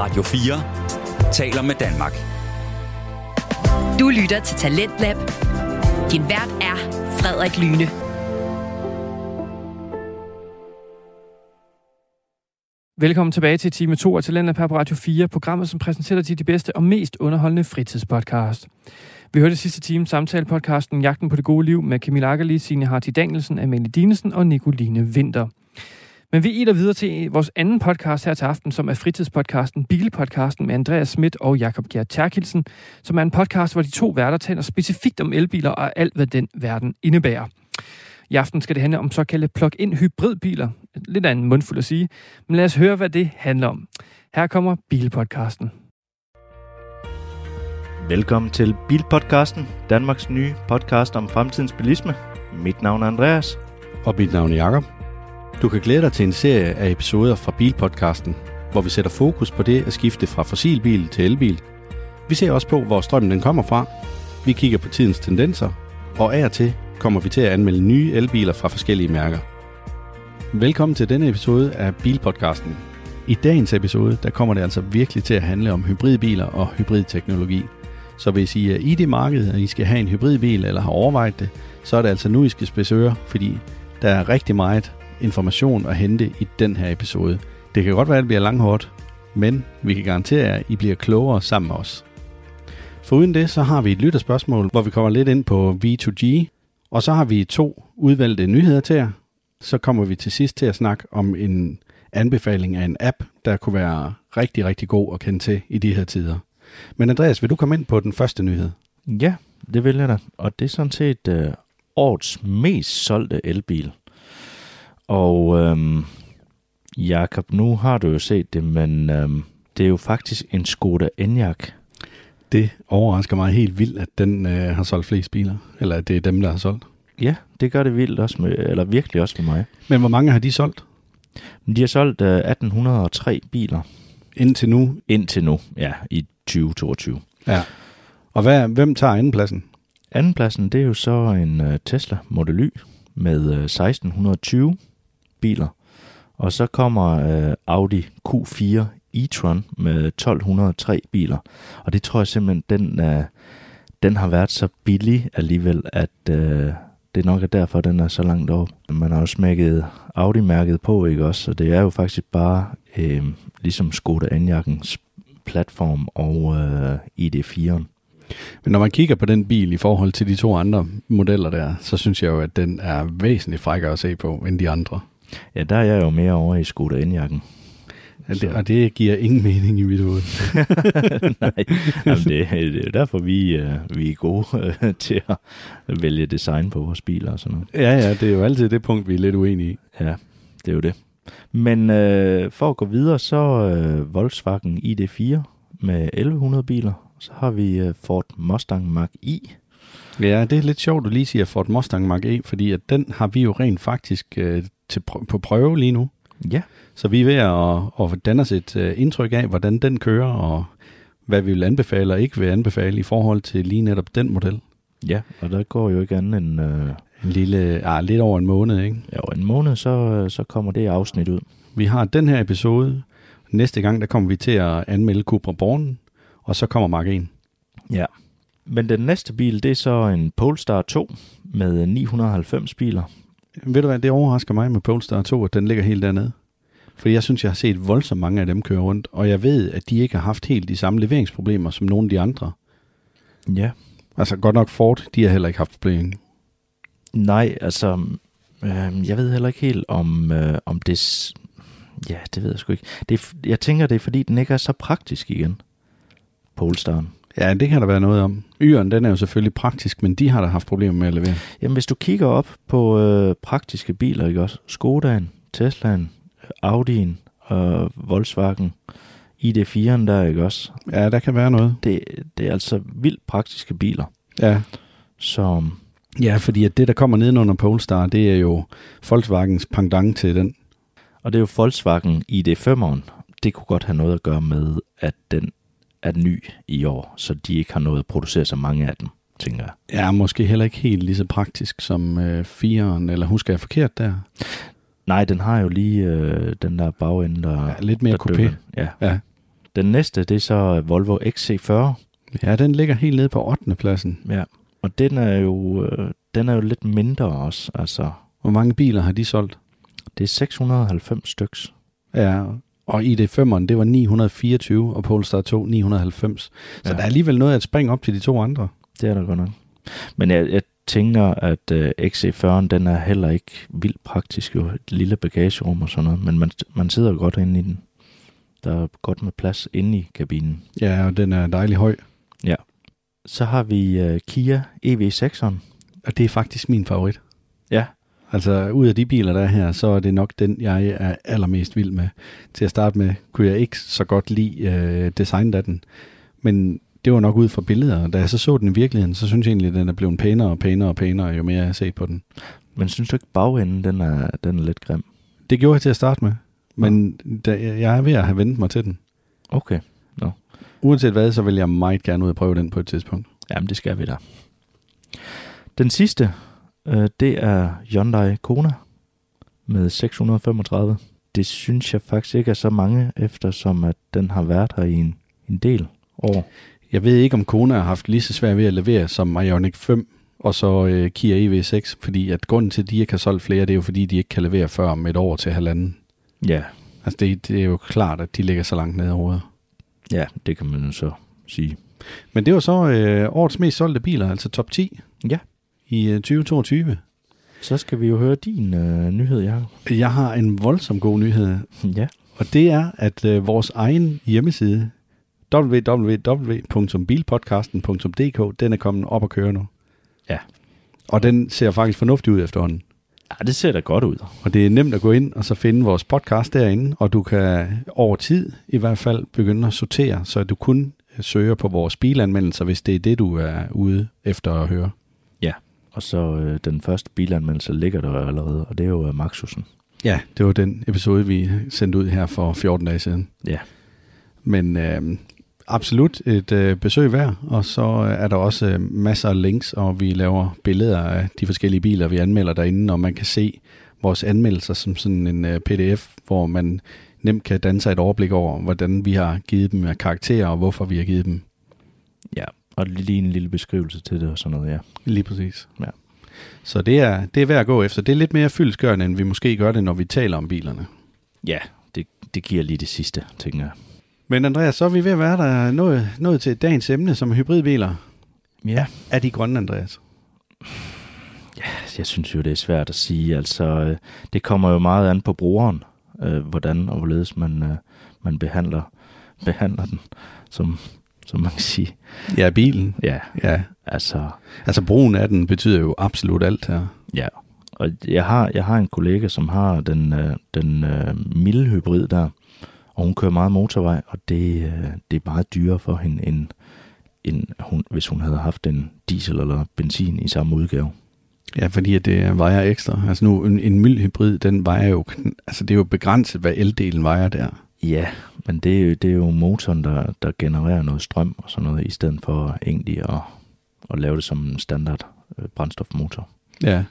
Radio 4 taler med Danmark. Du lytter til Talentlab. Din vært er Frederik Lyne. Velkommen tilbage til time 2 af Talentlab her på Radio 4, programmet, som præsenterer dig de bedste og mest underholdende fritidspodcast. Vi hørte sidste time samtale-podcasten Jagten på det gode liv med Camilla Akkerli, Signe Harti Danielsen, Amalie Dinesen og Nicoline Vinter. Men vi er videre til vores anden podcast her til aften, som er fritidspodcasten Bilpodcasten med Andreas Schmidt og Jakob Gjert Terkelsen, som er en podcast, hvor de to værter taler specifikt om elbiler og alt, hvad den verden indebærer. I aften skal det handle om såkaldte plug-in hybridbiler. Lidt af en mundfuld at sige, men lad os høre, hvad det handler om. Her kommer Bilpodcasten. Velkommen til Bilpodcasten, Danmarks nye podcast om fremtidens bilisme. Mit navn er Andreas. Og mit navn er Jakob. Du kan glæde dig til en serie af episoder fra Bilpodcasten, hvor vi sætter fokus på det at skifte fra fossilbil til elbil. Vi ser også på, hvor strømmen den kommer fra. Vi kigger på tidens tendenser, og af og til kommer vi til at anmelde nye elbiler fra forskellige mærker. Velkommen til denne episode af Bilpodcasten. I dagens episode, der kommer det altså virkelig til at handle om hybridbiler og hybridteknologi. Så hvis I er i det marked, og I skal have en hybridbil eller har overvejet det, så er det altså nu, I skal spidsøre, fordi der er rigtig meget information at hente i den her episode. Det kan godt være, at det bliver langhårdt, men vi kan garantere jer, at I bliver klogere sammen med os. Foruden det, så har vi et lytterspørgsmål, hvor vi kommer lidt ind på V2G, og så har vi to udvalgte nyheder til jer. Så kommer vi til sidst til at snakke om en anbefaling af en app, der kunne være rigtig, rigtig god at kende til i de her tider. Men Andreas, vil du komme ind på den første nyhed? Ja, det vil jeg da. Og det er sådan set øh, årets mest solgte elbil. Og øhm, Jakob, nu har du jo set det, men øhm, det er jo faktisk en Skoda Enyaq. Det overrasker mig helt vildt, at den øh, har solgt flest biler. Eller at det er dem, der har solgt. Ja, det gør det vildt også med, eller virkelig også for mig. Men hvor mange har de solgt? De har solgt øh, 1803 biler. Indtil nu? Indtil nu, ja, i 2022. Ja. Og hvad, hvem tager andenpladsen? Andenpladsen, det er jo så en uh, Tesla Model Y med uh, 1620 biler. Og så kommer øh, Audi Q4 e-tron med 1203 biler. Og det tror jeg simpelthen, den, øh, den har været så billig alligevel, at øh, det nok er derfor, den er så langt op. Man har jo smækket Audi-mærket på, ikke også? Så det er jo faktisk bare øh, ligesom Skoda Enyaq'ens platform og øh, ID4'eren. Men når man kigger på den bil i forhold til de to andre modeller der, så synes jeg jo, at den er væsentligt frækkere at se på end de andre. Ja, der er jeg jo mere over i Enyaq'en. Ja, det, og det giver ingen mening i mit hoved. Nej, jamen det, det er derfor, vi, uh, vi er gode uh, til at vælge design på vores biler og sådan noget. Ja, ja, det er jo altid det punkt, vi er lidt uenige i. Ja, det er jo det. Men uh, for at gå videre, så uh, Volkswagen ID4 med 1100 biler. Så har vi uh, Ford Mustang Mach-E. Ja, det er lidt sjovt, at lige siger Ford Mustang Mach-E, fordi at den har vi jo rent faktisk uh, til på prøve lige nu. Ja. Så vi er ved at, at danne os et uh, indtryk af, hvordan den kører, og hvad vi vil anbefale og ikke vil anbefale i forhold til lige netop den model. Ja, og der går jo ikke andet end... Uh, en lille, ah, lidt over en måned, ikke? Ja, en måned, så, så kommer det afsnit ud. Vi har den her episode. Næste gang, der kommer vi til at anmelde Cupra Born, og så kommer Mark 1. Ja. Men den næste bil, det er så en Polestar 2 med 990 biler. Ved du hvad, det overrasker mig med Polestar 2, at den ligger helt dernede. For jeg synes, jeg har set voldsomt mange af dem køre rundt, og jeg ved, at de ikke har haft helt de samme leveringsproblemer som nogle af de andre. Ja. Altså godt nok Ford, de har heller ikke haft problemer. Nej, altså, øh, jeg ved heller ikke helt, om, øh, om det... Ja, det ved jeg sgu ikke. Det, jeg tænker, det er, fordi den ikke er så praktisk igen. Polestaren. Ja, det kan der være noget om. Yren, den er jo selvfølgelig praktisk, men de har da haft problemer med at levere. Jamen, hvis du kigger op på øh, praktiske biler, ikke også? Skodaen, Teslaen, Audi'en og Volkswagen, ID4'en der, ikke også? Ja, der kan være noget. Det, det er altså vildt praktiske biler. Ja. Så... Ja, fordi at det, der kommer nedenunder Polestar, det er jo Volkswagens pendant til den. Og det er jo Volkswagen ID5'eren. Det kunne godt have noget at gøre med, at den er ny i år, så de ikke har noget at producere så mange af dem, tænker jeg. Ja, måske heller ikke helt lige så praktisk som øh, 4'eren, eller husker jeg forkert der? Nej, den har jo lige øh, den der bagende, der... Ja, lidt mere der coupé. Ja. ja. Den næste, det er så Volvo XC40. Ja, den ligger helt nede på 8. pladsen. Ja. Og den er jo, øh, den er jo lidt mindre også. Altså, Hvor mange biler har de solgt? det er 690 styks. Ja, og ID5'eren, det var 924, og Polestar 2 990. Så Ja. ja. der er alligevel noget at springe op til de to andre. Det er der godt nok. Men jeg, jeg tænker, at øh, XC40'en, den er heller ikke vildt praktisk. Jo. Et lille bagagerum og sådan noget. Men man, man sidder godt inde i den. Der er godt med plads inde i kabinen. Ja, og den er dejlig høj. Så har vi øh, Kia EV6'eren. Og det er faktisk min favorit. Ja, Altså, ud af de biler, der er her, så er det nok den, jeg er allermest vild med. Til at starte med, kunne jeg ikke så godt lide øh, designet af den. Men det var nok ud fra billeder. Da jeg så så den i virkeligheden, så synes jeg egentlig, at den er blevet pænere og pænere og pænere, jo mere jeg har set på den. men synes du ikke bagenden, den er, den er lidt grim? Det gjorde jeg til at starte med. Men da, jeg er ved at have vendt mig til den. Okay. Uanset hvad, så vil jeg meget gerne ud og prøve den på et tidspunkt. Jamen, det skal vi da. Den sidste, øh, det er Hyundai Kona med 635. Det synes jeg faktisk ikke er så mange, eftersom at den har været her i en, en del år. Jeg ved ikke, om Kona har haft lige så svært ved at levere som Ioniq 5 og så øh, Kia EV6, fordi at grunden til, at de ikke har solgt flere, det er jo fordi, de ikke kan levere før om et år til halvanden. Ja, Altså det, det er jo klart, at de ligger så langt nede overhovedet. ja, det kan man jo så sige. Men det var så øh, årets mest solgte biler, altså top 10 Ja. I øh, 2022. Så skal vi jo høre din øh, nyhed, Jacob. Jeg har en voldsom god nyhed, Ja. og det er, at øh, vores egen hjemmeside, www.bilpodcasten.dk, den er kommet op at køre nu. Ja. Og den ser faktisk fornuftig ud efterhånden. ja, det ser da godt ud. Og det er nemt at gå ind og så finde vores podcast derinde, og du kan over tid i hvert fald begynde at sortere, så du kun søger på vores bilanmeldelser, hvis det er det, du er ude efter at høre. Og så øh, den første bilanmeldelse ligger der allerede, og det er jo øh, Maxusen. Ja, det var den episode, vi sendte ud her for 14 dage siden. Ja. Men øh, absolut et øh, besøg værd, og så er der også øh, masser af links, og vi laver billeder af de forskellige biler, vi anmelder derinde, og man kan se vores anmeldelser som sådan en øh, pdf, hvor man nemt kan danne sig et overblik over, hvordan vi har givet dem af karakterer, og hvorfor vi har givet dem. Ja, og lige en lille beskrivelse til det og sådan noget, ja. Lige præcis. Ja. Så det er, det er værd at gå efter. Det er lidt mere fyldskørende, end vi måske gør det, når vi taler om bilerne. Ja, det, det giver lige det sidste, tænker jeg. Men Andreas, så er vi ved at være der nået, nået til dagens emne, som er hybridbiler. Ja, Er de grønne, Andreas? jeg synes jo, det er svært at sige. Altså, øh, det kommer jo meget an på brugeren, øh, hvordan og hvorledes man, øh, man behandler, behandler den, som, som man kan sige. Ja, bilen. Ja, Ja. altså, Altså brugen af den betyder jo absolut alt her. ja. Og jeg har, jeg har en kollega, som har den, øh, den øh, milde hybrid der, og hun kører meget motorvej, og det, øh, det er meget dyrere for hende, end, end hun, hvis hun havde haft en diesel eller benzin i samme udgave. Ja, fordi at det vejer ekstra. Altså nu, en, en mild hybrid, den vejer jo, altså det er jo begrænset, hvad eldelen vejer der. Ja, men det er jo, det er jo motoren, der, der genererer noget strøm og sådan noget, i stedet for egentlig at, at lave det som en standard øh, brændstofmotor. Ja.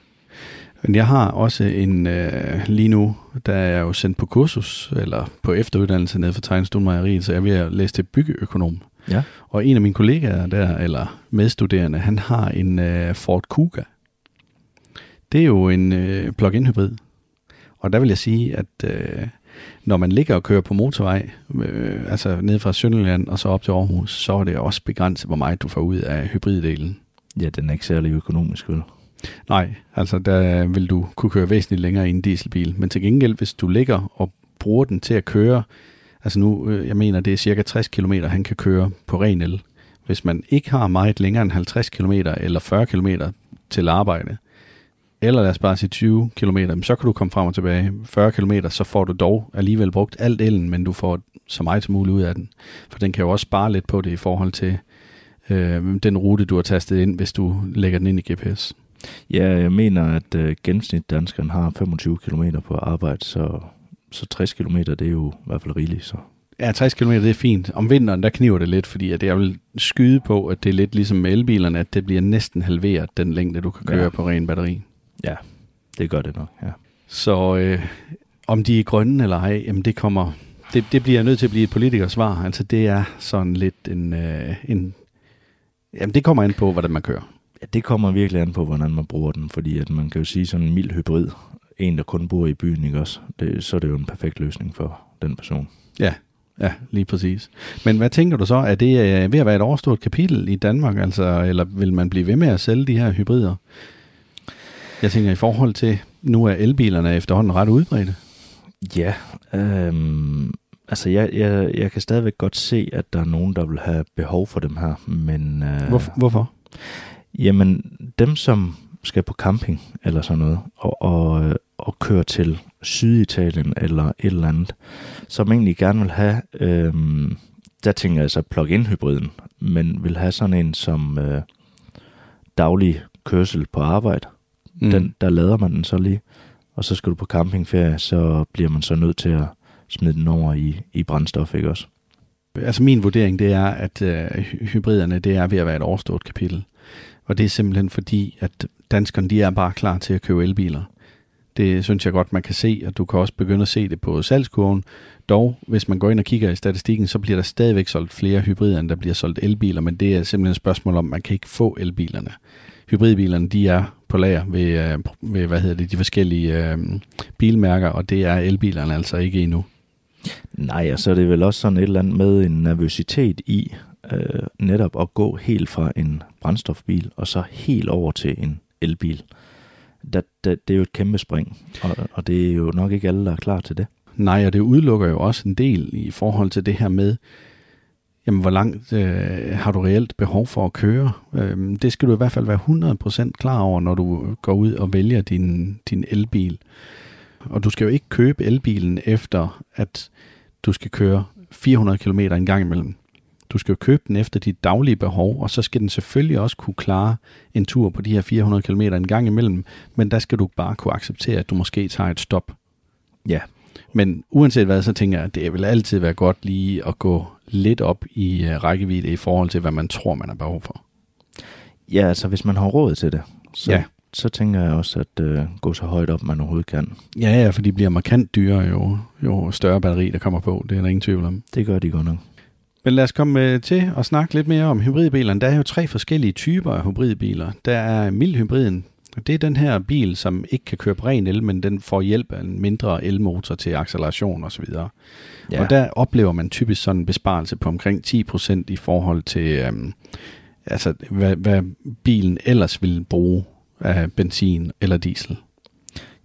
Men jeg har også en, øh, lige nu, der er jeg jo sendt på kursus, eller på efteruddannelse nede for Tegnestuen Mejeri, så jeg at læse til byggeøkonom. Ja. Og en af mine kollegaer der, eller medstuderende, han har en øh, Ford Kuga. Det er jo en øh, plug-in hybrid. Og der vil jeg sige, at øh, når man ligger og kører på motorvej, øh, altså ned fra Sønderjylland og så op til Aarhus, så er det også begrænset, hvor meget du får ud af hybriddelen. Ja, den er ikke særlig økonomisk, vel? Nej, altså der vil du kunne køre væsentligt længere i en dieselbil. Men til gengæld, hvis du ligger og bruger den til at køre, altså nu, øh, jeg mener, det er cirka 60 km, han kan køre på ren el. Hvis man ikke har meget længere end 50 km eller 40 km til arbejde, eller lad os bare sige 20 km, så kan du komme frem og tilbage. 40 km, så får du dog alligevel brugt alt elen, men du får så meget som muligt ud af den. For den kan jo også spare lidt på det i forhold til øh, den rute, du har tastet ind, hvis du lægger den ind i GPS. Ja, jeg mener, at øh, gennemsnitdanskeren har 25 km på arbejde, så, så 60 km, det er jo i hvert fald rigeligt. Så. Ja, 60 km det er fint. Om vinteren, der kniver det lidt, fordi at jeg vil skyde på, at det er lidt ligesom med elbilerne, at det bliver næsten halveret, den længde, du kan køre ja. på ren batteri. Ja, det gør det nok, ja. Så øh, om de er grønne eller ej, jamen det kommer det, det bliver nødt til at blive et politikersvar. Altså det er sådan lidt en, øh, en... Jamen det kommer ind på, hvordan man kører. Ja, det kommer virkelig an på, hvordan man bruger den, fordi at man kan jo sige sådan en mild hybrid, en der kun bor i byen, ikke også? Det, så er det jo en perfekt løsning for den person. Ja, ja, lige præcis. Men hvad tænker du så? Er det øh, ved at være et overstået kapitel i Danmark, altså, eller vil man blive ved med at sælge de her hybrider? Jeg tænker i forhold til, nu er elbilerne efterhånden ret udbredte. Ja, øhm, altså jeg, jeg, jeg kan stadigvæk godt se, at der er nogen, der vil have behov for dem her, men... Øh, Hvorfor? Hvorfor? Jamen, dem som skal på camping eller sådan noget, og, og, øh, og køre til Syditalien eller et eller andet, som egentlig gerne vil have, øhm, der tænker jeg så plug-in hybriden, men vil have sådan en som øh, daglig kørsel på arbejde. Mm. Den, der lader man den så lige, og så skal du på campingferie, så bliver man så nødt til at smide den over i, i brændstof, ikke også? Altså min vurdering, det er, at øh, hybriderne, det er ved at være et overstået kapitel. Og det er simpelthen fordi, at danskerne, de er bare klar til at købe elbiler. Det synes jeg godt, man kan se, og du kan også begynde at se det på salgskurven. Dog, hvis man går ind og kigger i statistikken, så bliver der stadigvæk solgt flere hybrider, end der bliver solgt elbiler, men det er simpelthen et spørgsmål om, man kan ikke få elbilerne. Hybridbilerne, de er på lager ved, øh, ved hvad hedder det, de forskellige øh, bilmærker, og det er elbilerne altså ikke endnu. Nej, og så er det vel også sådan et eller andet med en nervøsitet i øh, netop at gå helt fra en brændstofbil og så helt over til en elbil. Det, det, det er jo et kæmpe spring, og, og det er jo nok ikke alle, der er klar til det. Nej, og det udelukker jo også en del i forhold til det her med, jamen hvor langt øh, har du reelt behov for at køre? Øh, det skal du i hvert fald være 100% klar over, når du går ud og vælger din, din elbil. Og du skal jo ikke købe elbilen efter, at du skal køre 400 km en gang imellem. Du skal jo købe den efter dit daglige behov, og så skal den selvfølgelig også kunne klare en tur på de her 400 km en gang imellem, men der skal du bare kunne acceptere, at du måske tager et stop. Ja. Men uanset hvad, så tænker jeg, at det vil altid være godt lige at gå lidt op i uh, rækkevidde i forhold til, hvad man tror, man har behov for. Ja, altså hvis man har råd til det, så, ja. så tænker jeg også, at uh, gå så højt op, man overhovedet kan. Ja, ja, for de bliver markant dyrere, jo, jo større batteri, der kommer på. Det er der ingen tvivl om. Det gør de godt nok. Men lad os komme øh, til at snakke lidt mere om hybridbilerne. Der er jo tre forskellige typer af hybridbiler. Der er mildhybriden. Det er den her bil, som ikke kan køre på ren el, men den får hjælp af en mindre elmotor til acceleration osv. Ja. Og der oplever man typisk sådan en besparelse på omkring 10% i forhold til, øhm, altså, hvad, hvad bilen ellers ville bruge af benzin eller diesel.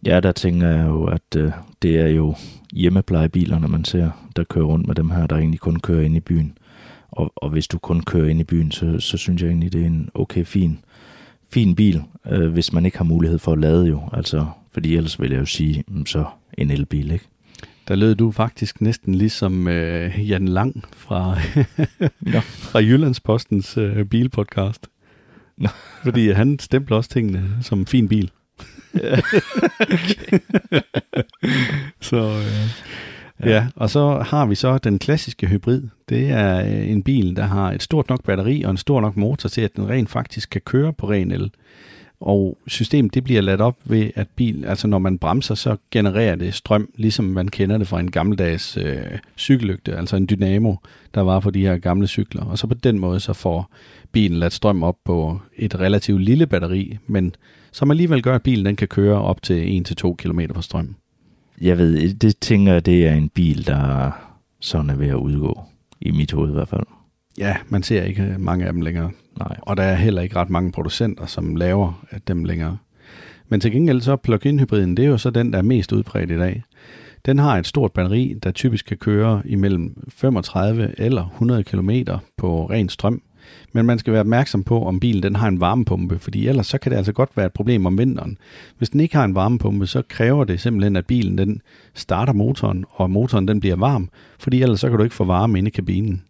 Ja, der tænker jeg jo, at øh, det er jo hjemmeplejebilerne, man ser, der kører rundt med dem her, der egentlig kun kører ind i byen. Og, og hvis du kun kører ind i byen, så, så synes jeg egentlig, det er en okay fin, fin bil, øh, hvis man ikke har mulighed for at lade jo. Altså, fordi ellers vil jeg jo sige, mm, så en elbil, ikke? Der lød du faktisk næsten ligesom øh, Jan Lang fra, ja. fra Jyllandspostens øh, bilpodcast. Nå. Fordi han stempler også tingene som en fin bil. så øh, ja. ja, og så har vi så den klassiske hybrid. Det er øh, en bil, der har et stort nok batteri og en stor nok motor til, at den rent faktisk kan køre på ren el. Og systemet det bliver ladt op ved, at bil, altså når man bremser, så genererer det strøm, ligesom man kender det fra en gammeldags øh, cykellygte, altså en dynamo, der var på de her gamle cykler. Og så på den måde, så får bilen ladt strøm op på et relativt lille batteri, men som alligevel gør, at bilen den kan køre op til 1-2 km på strøm. Jeg ved, det tænker jeg, det er en bil, der sådan er ved at udgå. I mit hoved i hvert fald. Ja, man ser ikke mange af dem længere. Nej. Og der er heller ikke ret mange producenter, som laver dem længere. Men til gengæld så plug-in hybriden, det er jo så den, der er mest udbredt i dag. Den har et stort batteri, der typisk kan køre imellem 35 eller 100 km på ren strøm. Men man skal være opmærksom på, om bilen den har en varmepumpe, fordi ellers så kan det altså godt være et problem om vinteren. Hvis den ikke har en varmepumpe, så kræver det simpelthen, at bilen den starter motoren, og motoren den bliver varm, fordi ellers så kan du ikke få varme inde i kabinen.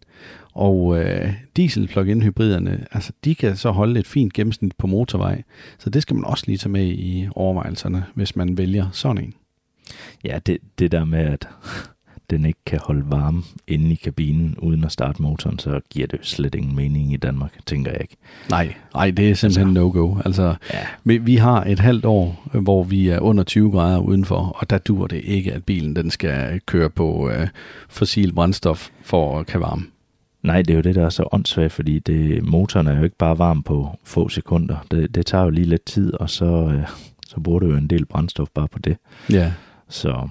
Og øh, diesel plug-in hybriderne, altså de kan så holde et fint gennemsnit på motorvej. Så det skal man også lige tage med i overvejelserne, hvis man vælger sådan en. Ja, det, det der med, at den ikke kan holde varme inde i kabinen uden at starte motoren, så giver det slet ingen mening i Danmark, tænker jeg ikke. Nej, nej det er simpelthen altså, no-go. Altså, ja. vi, vi har et halvt år, hvor vi er under 20 grader udenfor, og der dur det ikke, at bilen den skal køre på øh, fossil brændstof for at kan varme. Nej, det er jo det, der er så åndssvagt, fordi det, motoren er jo ikke bare varm på få sekunder. Det, det tager jo lige lidt tid, og så, øh, så bruger du jo en del brændstof bare på det. Ja. Så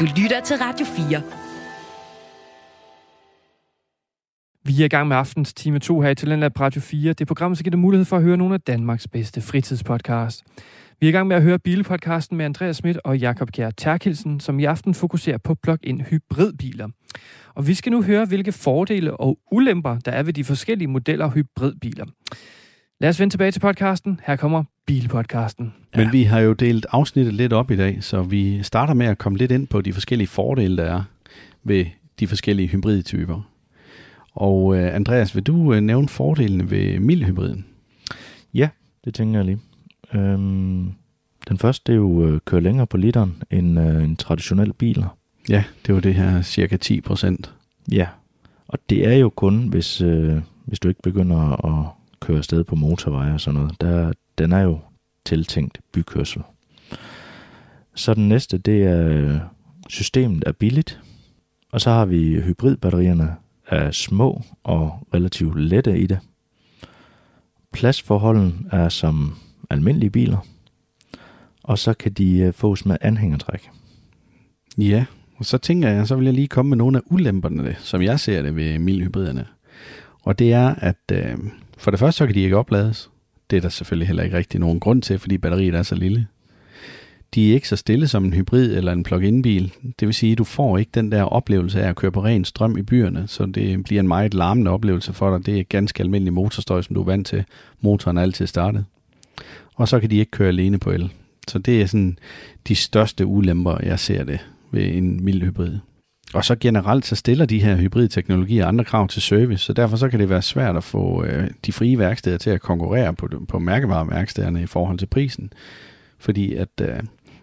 du lytter til Radio 4. Vi er i gang med aftens time 2 her i Talentlab Radio 4. Det program, så giver dig mulighed for at høre nogle af Danmarks bedste fritidspodcasts. Vi er i gang med at høre bilpodcasten med Andreas Schmidt og Jakob Kjær Terkelsen, som i aften fokuserer på plug-in hybridbiler. Og vi skal nu høre, hvilke fordele og ulemper der er ved de forskellige modeller hybridbiler. Lad os vende tilbage til podcasten. Her kommer Bilpodcasten. Men vi har jo delt afsnittet lidt op i dag, så vi starter med at komme lidt ind på de forskellige fordele, der er ved de forskellige hybridtyper. Og øh, Andreas, vil du øh, nævne fordelene ved mildhybriden? Ja, det tænker jeg lige. Øhm, den første det er jo øh, køre længere på literen end øh, en traditionel bil. Ja, det var det her cirka 10 procent. Ja, og det er jo kun, hvis, øh, hvis du ikke begynder at køre afsted på motorveje og sådan noget. Der, den er jo tiltænkt bykørsel. Så den næste, det er systemet er billigt. Og så har vi hybridbatterierne er små og relativt lette i det. Pladsforholden er som almindelige biler. Og så kan de øh, fås med anhængertræk. Ja, og så tænker jeg, så vil jeg lige komme med nogle af ulemperne, som jeg ser det ved mildhybriderne. Og det er, at øh, for det første, så kan de ikke oplades. Det er der selvfølgelig heller ikke rigtig nogen grund til, fordi batteriet er så lille. De er ikke så stille som en hybrid eller en plug-in bil. Det vil sige, at du får ikke den der oplevelse af at køre på ren strøm i byerne, så det bliver en meget larmende oplevelse for dig. Det er ganske almindelig motorstøj, som du er vant til. Motoren er altid startet. Og så kan de ikke køre alene på el. Så det er sådan de største ulemper, jeg ser det ved en mild hybrid. Og så generelt så stiller de her hybridteknologier andre krav til service, så derfor så kan det være svært at få øh, de frie værksteder til at konkurrere på, på mærkevareværkstederne i forhold til prisen. Fordi at øh,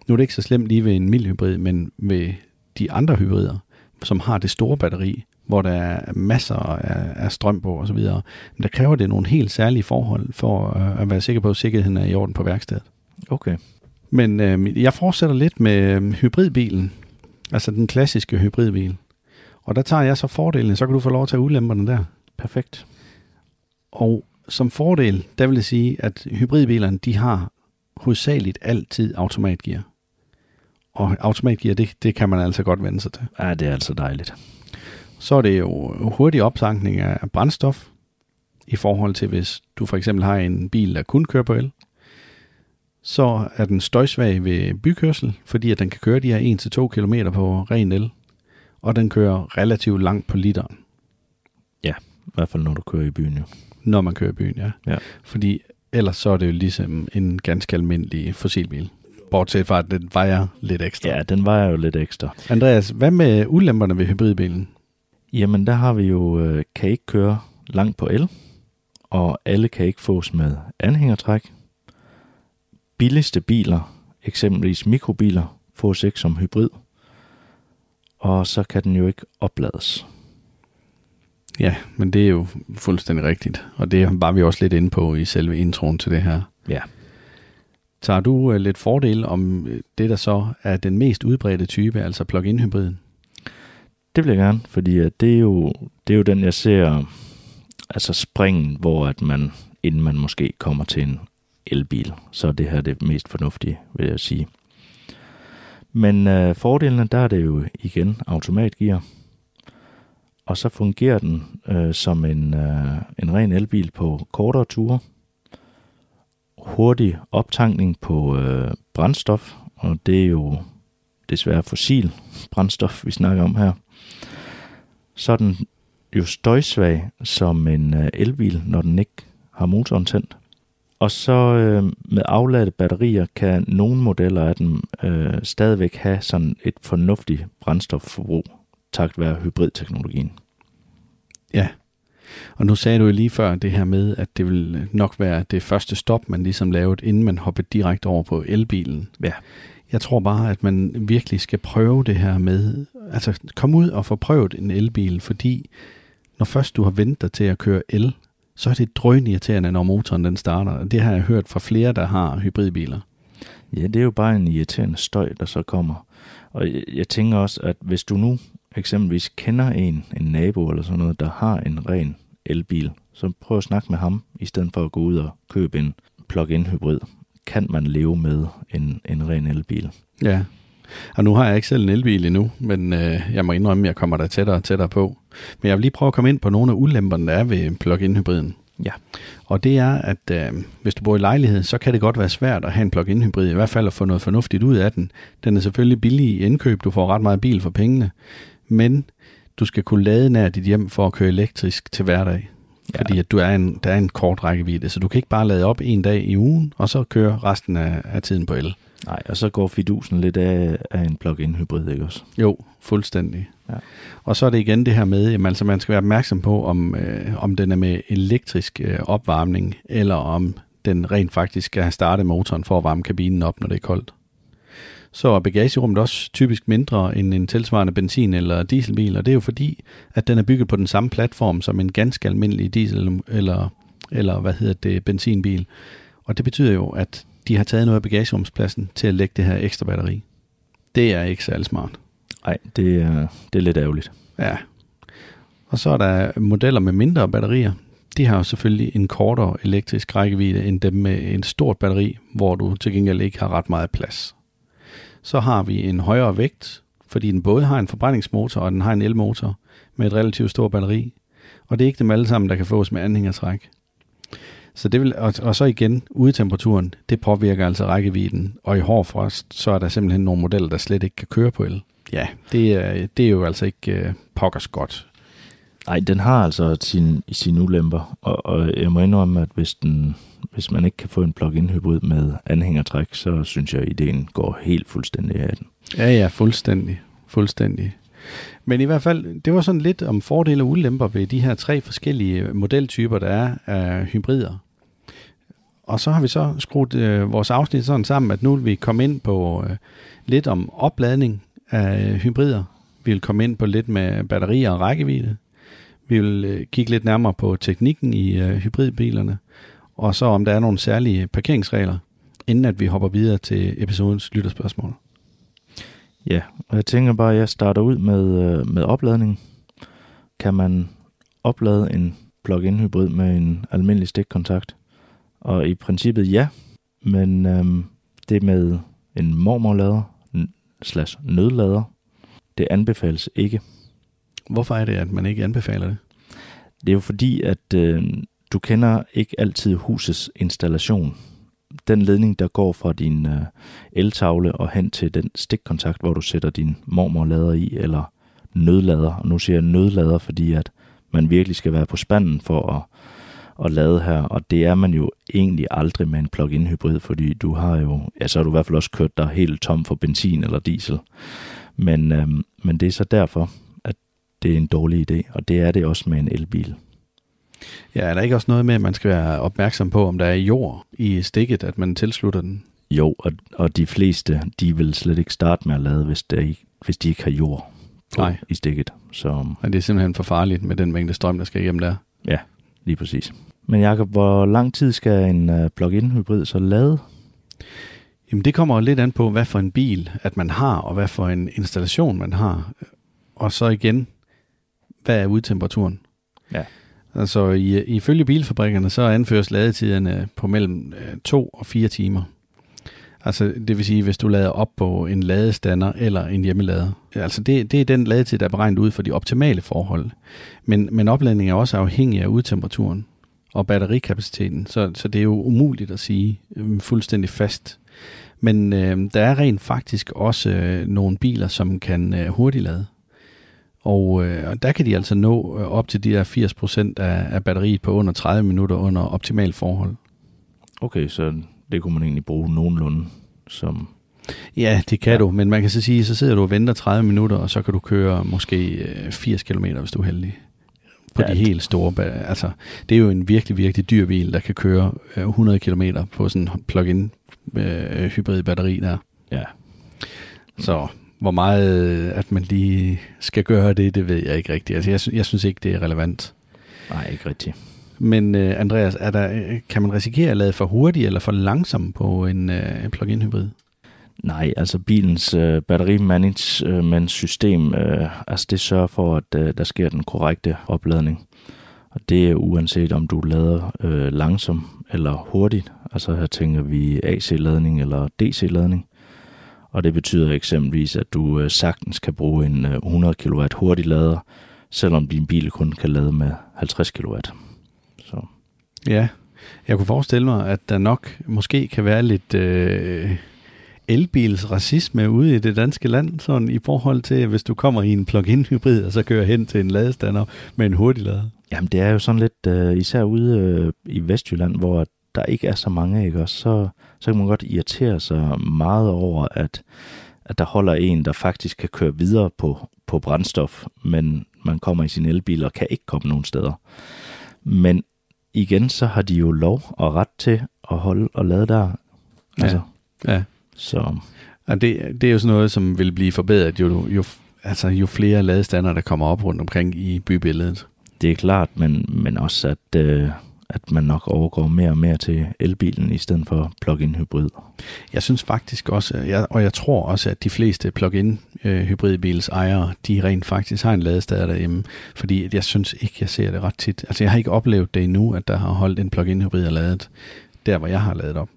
nu er det ikke så slemt lige ved en mild hybrid, men ved de andre hybrider, som har det store batteri, hvor der er masser af, af strøm på osv., men der kræver det nogle helt særlige forhold for øh, at være sikker på, at sikkerheden er i orden på værkstedet. Okay. Men øh, jeg fortsætter lidt med øh, hybridbilen, altså den klassiske hybridbil. Og der tager jeg så fordelen, så kan du få lov at tage ulemperne der. Perfekt. Og som fordel, der vil jeg sige, at hybridbilerne, de har hovedsageligt altid automatgear. Og automatgear, det, det kan man altså godt vende sig til. Ja, det er altså dejligt. Så er det jo hurtig opsankning af brændstof, i forhold til hvis du for eksempel har en bil, der kun kører på el. Så er den støjsvag ved bykørsel, fordi at den kan køre de her 1-2 km på ren el. Og den kører relativt langt på literen, Ja, i hvert fald når du kører i byen jo. når man kører i byen, ja. Ja. Fordi ellers så er det jo ligesom en ganske almindelig fossilbil. Bortset fra, at den vejer lidt ekstra. Ja, den vejer jo lidt ekstra. Andreas, hvad med ulemperne ved hybridbilen? Jamen, der har vi jo, øh, kan ikke køre langt på el, og alle kan ikke fås med anhængertræk. Billigste biler, eksempelvis mikrobiler, fås ikke som hybrid, og så kan den jo ikke oplades. Ja, men det er jo fuldstændig rigtigt. Og det var vi også lidt inde på i selve introen til det her. Ja. Tager du øh, lidt fordel om øh, det, der så er den mest udbredte type, altså plug-in hybriden? Det vil jeg gerne, fordi at det, er jo, det er jo den, jeg ser, altså springen, hvor at man, inden man måske kommer til en elbil, så er det her det mest fornuftige, vil jeg sige. Men øh, fordelene, der er det jo igen automatgear, og så fungerer den øh, som en, øh, en ren elbil på kortere ture. Hurtig optankning på øh, brændstof, og det er jo desværre fossil brændstof, vi snakker om her. Så er den jo støjsvag som en øh, elbil, når den ikke har motoren tændt. Og så øh, med afladte batterier kan nogle modeller af dem øh, stadigvæk have sådan et fornuftigt brændstofforbrug, takt være hybridteknologien. Ja. Og nu sagde du jo lige før det her med, at det vil nok være det første stop, man ligesom lavede, inden man hoppede direkte over på elbilen. Ja. Jeg tror bare, at man virkelig skal prøve det her med, altså kom ud og få prøvet en elbil, fordi når først du har ventet dig til at køre el, så er det drøn irriterende, når motoren den starter. Det har jeg hørt fra flere, der har hybridbiler. Ja, det er jo bare en irriterende støj, der så kommer. Og jeg, jeg tænker også, at hvis du nu eksempelvis kender en, en nabo eller sådan noget, der har en ren elbil, så prøv at snakke med ham, i stedet for at gå ud og købe en plug-in hybrid. Kan man leve med en, en ren elbil? Ja, og nu har jeg ikke selv en elbil endnu, men øh, jeg må indrømme, at jeg kommer der tættere og tættere på. Men jeg vil lige prøve at komme ind på nogle af ulemperne, der er ved plug-in hybriden. Ja. Og det er, at øh, hvis du bor i lejlighed, så kan det godt være svært at have en plug-in hybrid, i hvert fald at få noget fornuftigt ud af den. Den er selvfølgelig billig i indkøb, du får ret meget bil for pengene, men du skal kunne lade nær dit hjem for at køre elektrisk til hverdag. Ja. Fordi at du er en, der er en kort rækkevidde, så du kan ikke bare lade op en dag i ugen, og så køre resten af, af tiden på el. Nej, og så går fidusen lidt af, af en plug-in hybrid, ikke også? Jo, fuldstændig. Ja. Og så er det igen det her med, at altså man skal være opmærksom på, om, øh, om den er med elektrisk øh, opvarmning, eller om den rent faktisk skal have startet motoren for at varme kabinen op, når det er koldt. Så er bagagerummet også typisk mindre end en tilsvarende benzin- eller dieselbil, og det er jo fordi, at den er bygget på den samme platform som en ganske almindelig diesel- eller, eller hvad hedder det, benzinbil. Og det betyder jo, at de har taget noget af bagagerumspladsen til at lægge det her ekstra batteri. Det er ikke særlig smart. Nej, det, er, det er lidt ærgerligt. Ja. Og så er der modeller med mindre batterier. De har jo selvfølgelig en kortere elektrisk rækkevidde end dem med en stort batteri, hvor du til gengæld ikke har ret meget plads. Så har vi en højere vægt, fordi den både har en forbrændingsmotor og den har en elmotor med et relativt stort batteri. Og det er ikke dem alle sammen, der kan fås med anhængertræk. Så det vil, og, og så igen, udetemperaturen, det påvirker altså rækkevidden. Og i hård frost, så er der simpelthen nogle modeller, der slet ikke kan køre på el. Ja, det er, det er jo altså ikke uh, pokkers godt. Nej, den har altså sin, sin ulemper, og, og jeg må indrømme, at hvis, den, hvis man ikke kan få en plug-in hybrid med anhængertræk, så synes jeg, at ideen går helt fuldstændig af den. Ja, ja, fuldstændig. Fuldstændig. Men i hvert fald, det var sådan lidt om fordele og ulemper ved de her tre forskellige øh, modeltyper, der er af hybrider. Og så har vi så skruet øh, vores afsnit sådan sammen, at nu vil vi komme ind på øh, lidt om opladning af hybrider. Vi vil komme ind på lidt med batterier og rækkevidde. Vi vil øh, kigge lidt nærmere på teknikken i øh, hybridbilerne. Og så om der er nogle særlige parkeringsregler, inden at vi hopper videre til episodens lytterspørgsmål. Ja, og jeg tænker bare, at jeg starter ud med, øh, med opladning. Kan man oplade en plug-in hybrid med en almindelig stikkontakt? Og i princippet ja, men øhm, det med en mormorlader slash nødlader, det anbefales ikke. Hvorfor er det, at man ikke anbefaler det? Det er jo fordi, at øh, du kender ikke altid husets installation. Den ledning, der går fra din øh, eltavle og hen til den stikkontakt, hvor du sætter din mormorlader i, eller nødlader. Og nu siger jeg nødlader, fordi at man virkelig skal være på spanden for at, at lade her, og det er man jo egentlig aldrig med en plug-in hybrid, fordi du har jo, ja, så har du i hvert fald også kørt dig helt tom for benzin eller diesel. Men, øhm, men det er så derfor, at det er en dårlig idé, og det er det også med en elbil. Ja, er der ikke også noget med, at man skal være opmærksom på, om der er jord i stikket, at man tilslutter den? Jo, og, og de fleste, de vil slet ikke starte med at lade, hvis, der ikke, hvis de ikke har jord på, Nej. i stikket. Så Og det er simpelthen for farligt med den mængde strøm, der skal igennem der. ja, lige præcis. Men Jacob, hvor lang tid skal en uh, plug-in hybrid så lade? Jamen det kommer lidt an på, hvad for en bil, at man har, og hvad for en installation, man har. Og så igen, hvad er udtemperaturen? Ja. Altså i, ifølge bilfabrikkerne, så anføres ladetiderne på mellem øh, 2 og 4 timer. Altså det vil sige, hvis du lader op på en ladestander eller en hjemmelader. Altså det, det er den ladetid, der er beregnet ud for de optimale forhold. Men, men opladning er også afhængig af udtemperaturen og batterikapaciteten, så, så det er jo umuligt at sige øh, fuldstændig fast. Men øh, der er rent faktisk også øh, nogle biler, som kan øh, hurtiglade. Og øh, der kan de altså nå øh, op til de der 80% af, af batteriet på under 30 minutter under optimal forhold. Okay, så det kunne man egentlig bruge nogenlunde som... Ja, det kan Ja. du, men man kan så sige, så sidder du og venter 30 minutter, og så kan du køre måske øh, 80 km, hvis du er heldig. På Ja, de helt store, altså det er jo en virkelig, virkelig dyr bil, der kan køre øh, 100 km på sådan en plug-in øh, hybrid batteri der. Ja, Så hvor meget, at man lige skal gøre det, det ved jeg ikke rigtigt. Altså, jeg, jeg synes ikke, det er relevant. Nej, ikke rigtigt. Men uh, Andreas, er der, kan man risikere at lade for hurtigt eller for langsomt på en uh, plug-in hybrid? Nej, altså bilens øh, batterimanagement-system, øh, altså det sørger for, at øh, der sker den korrekte opladning. Og det er uanset om du lader øh, langsomt eller hurtigt. Altså her tænker vi AC-ladning eller DC-ladning. Og det betyder eksempelvis, at du øh, sagtens kan bruge en øh, 100 kW hurtig lader, selvom din bil kun kan lade med 50 kW. Så Ja, jeg kunne forestille mig, at der nok måske kan være lidt øh, elbils racisme ude i det danske land, sådan i forhold til, hvis du kommer i en plug-in hybrid, og så kører hen til en ladestander med en hurtig lader. Jamen det er jo sådan lidt, øh, især ude øh, i Vestjylland, hvor der ikke er så mange, ikke også, så, så kan man godt irritere sig meget over, at, at der holder en, der faktisk kan køre videre på, på brændstof, men man kommer i sin elbil og kan ikke komme nogen steder. Men igen, så har de jo lov og ret til at holde og lade der. Altså, Ja. Så Og det, det er jo sådan noget, som vil blive forbedret, jo, jo, altså, jo flere ladestander, der kommer op rundt omkring i bybilledet. det er klart, men, men også at, øh, at man nok overgår mere og mere til elbilen i stedet for plug-in hybrid. Jeg synes faktisk også, jeg, og jeg tror også, at de fleste plug-in øh, hybridbils ejere, de rent faktisk har en ladestander derhjemme, fordi jeg synes ikke, jeg ser det ret tit. Altså jeg har ikke oplevet det endnu, at der har holdt en plug-in hybrid og ladet, der hvor jeg har ladet op.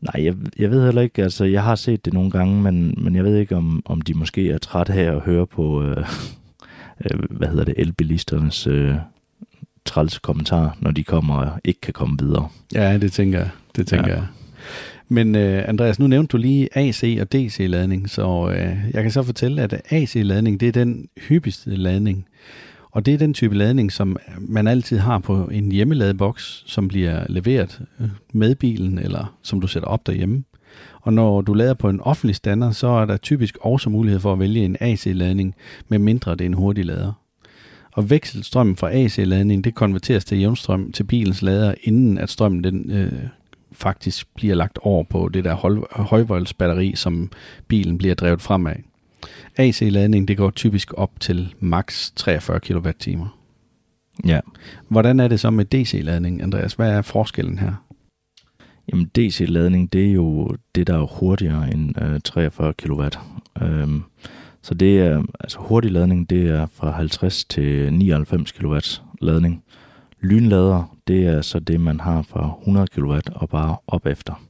Nej, jeg, jeg ved heller ikke, altså jeg har set det nogle gange, men, men jeg ved ikke, om, om de måske er trætte af at høre på, øh, øh, hvad hedder det, elbilisternes øh, trælse kommentar, når de kommer og ikke kan komme videre. Ja, det tænker jeg. Det tænker Ja. jeg. Men øh, Andreas, nu nævnte du lige AC og DC-ladning, så øh, jeg kan så fortælle, at AC-ladning, det er den hyppigste ladning. Og det er den type ladning, som man altid har på en hjemmeladeboks, som bliver leveret øh, med bilen, eller som du sætter op derhjemme. Og når du lader på en offentlig standard, så er der typisk også mulighed for at vælge en AC-ladning, med mindre det er en hurtig lader. Og vekselstrømmen fra AC-ladning, det konverteres til jævnstrøm til bilens lader, inden at strømmen den, øh, faktisk bliver lagt over på det der høj- højvoldsbatteri, som bilen bliver drevet fremad. AC-ladning, det går typisk op til maks 43 kWh. Ja, Hvordan er det så med DC-ladning, Andreas? Hvad er forskellen her? jamen DC-ladning, det er jo det, der er hurtigere end øh, 43 kW. Øhm, så det er, altså hurtig ladning, det er fra 50 til 99 kW ladning. Lynlader, det er så det, man har fra 100 kW og bare op efter.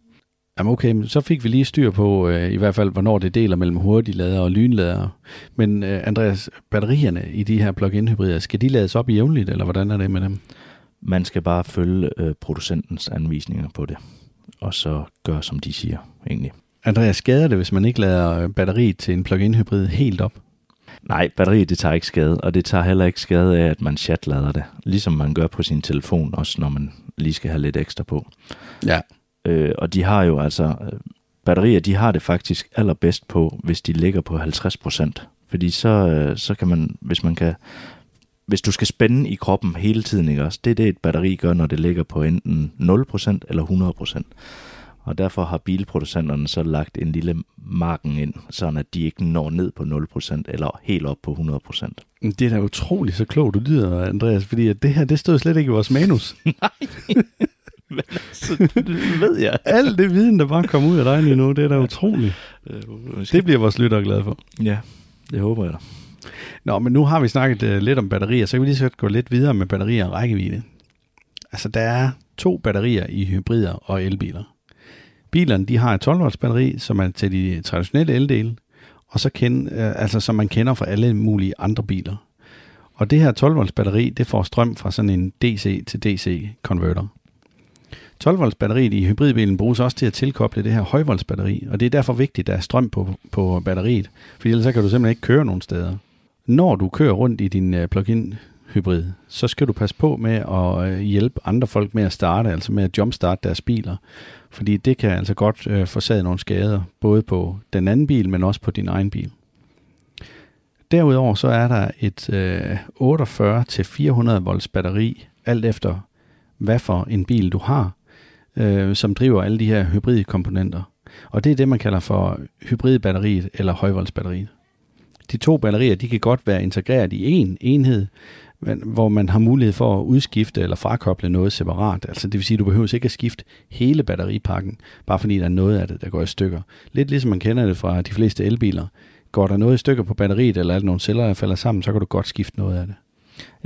Jamen okay, så fik vi lige styr på øh, i hvert fald, hvornår det deler mellem hurtiglader og lynlader. Men øh, Andreas, batterierne i de her plug-in hybrider, skal de lades op jævnligt, eller hvordan er det med dem? Man skal bare følge øh, producentens anvisninger på det, og så gøre, som de siger, egentlig. Andreas, skader det, hvis man ikke lader batteriet til en plug-in hybrid helt op? Nej, batteriet det tager ikke skade, og det tager heller ikke skade af, at man chatlader det. Ligesom man gør på sin telefon, også når man lige skal have lidt ekstra på. Ja. Øh, og de har jo altså, øh, batterier, de har det faktisk allerbedst på, hvis de ligger på 50%. Fordi så, øh, så kan man, hvis man kan, hvis du skal spænde i kroppen hele tiden, ikke også? Det er det, et batteri gør, når det ligger på enten 0% eller 100%. Og derfor har bilproducenterne så lagt en lille marken ind, sådan at de ikke når ned på 0% eller helt op på 100%. Det er da utroligt så klogt, du lyder, Andreas, fordi at det her, det stod slet ikke i vores manus. Så det ved jeg. Alt det viden, der bare kom ud af dig lige nu, det er da utroligt. Det bliver vores lyttere glade for. Ja, det håber jeg da. Nå, men nu har vi snakket uh, lidt om batterier, så kan vi lige så gå lidt videre med batterier og rækkevidde. Altså, der er to batterier i hybrider og elbiler. Bilerne, de har et 12 volts batteri, som er til de traditionelle eldele, og så kend, øh, altså, som man kender fra alle mulige andre biler. Og det her 12 volts batteri, det får strøm fra sådan en DC til DC konverter. 12 volts batteriet i hybridbilen bruges også til at tilkoble det her højvoltsbatteri, og det er derfor vigtigt, at der er strøm på, på batteriet, for ellers så kan du simpelthen ikke køre nogen steder. Når du kører rundt i din øh, plug-in hybrid, så skal du passe på med at øh, hjælpe andre folk med at starte, altså med at jumpstarte deres biler, fordi det kan altså godt øh, forsage nogle skader, både på den anden bil, men også på din egen bil. Derudover så er der et øh, 48-400 volts batteri, alt efter hvad for en bil du har, øh, som driver alle de her hybridkomponenter. Og det er det, man kalder for hybridbatteriet eller højvoldsbatteriet. De to batterier, de kan godt være integreret i en enhed, men, hvor man har mulighed for at udskifte eller frakoble noget separat. Altså det vil sige, at du behøver ikke at skifte hele batteripakken, bare fordi der er noget af det, der går i stykker. Lidt ligesom man kender det fra de fleste elbiler. Går der noget i stykker på batteriet, eller er der nogle celler, der falder sammen, så kan du godt skifte noget af det.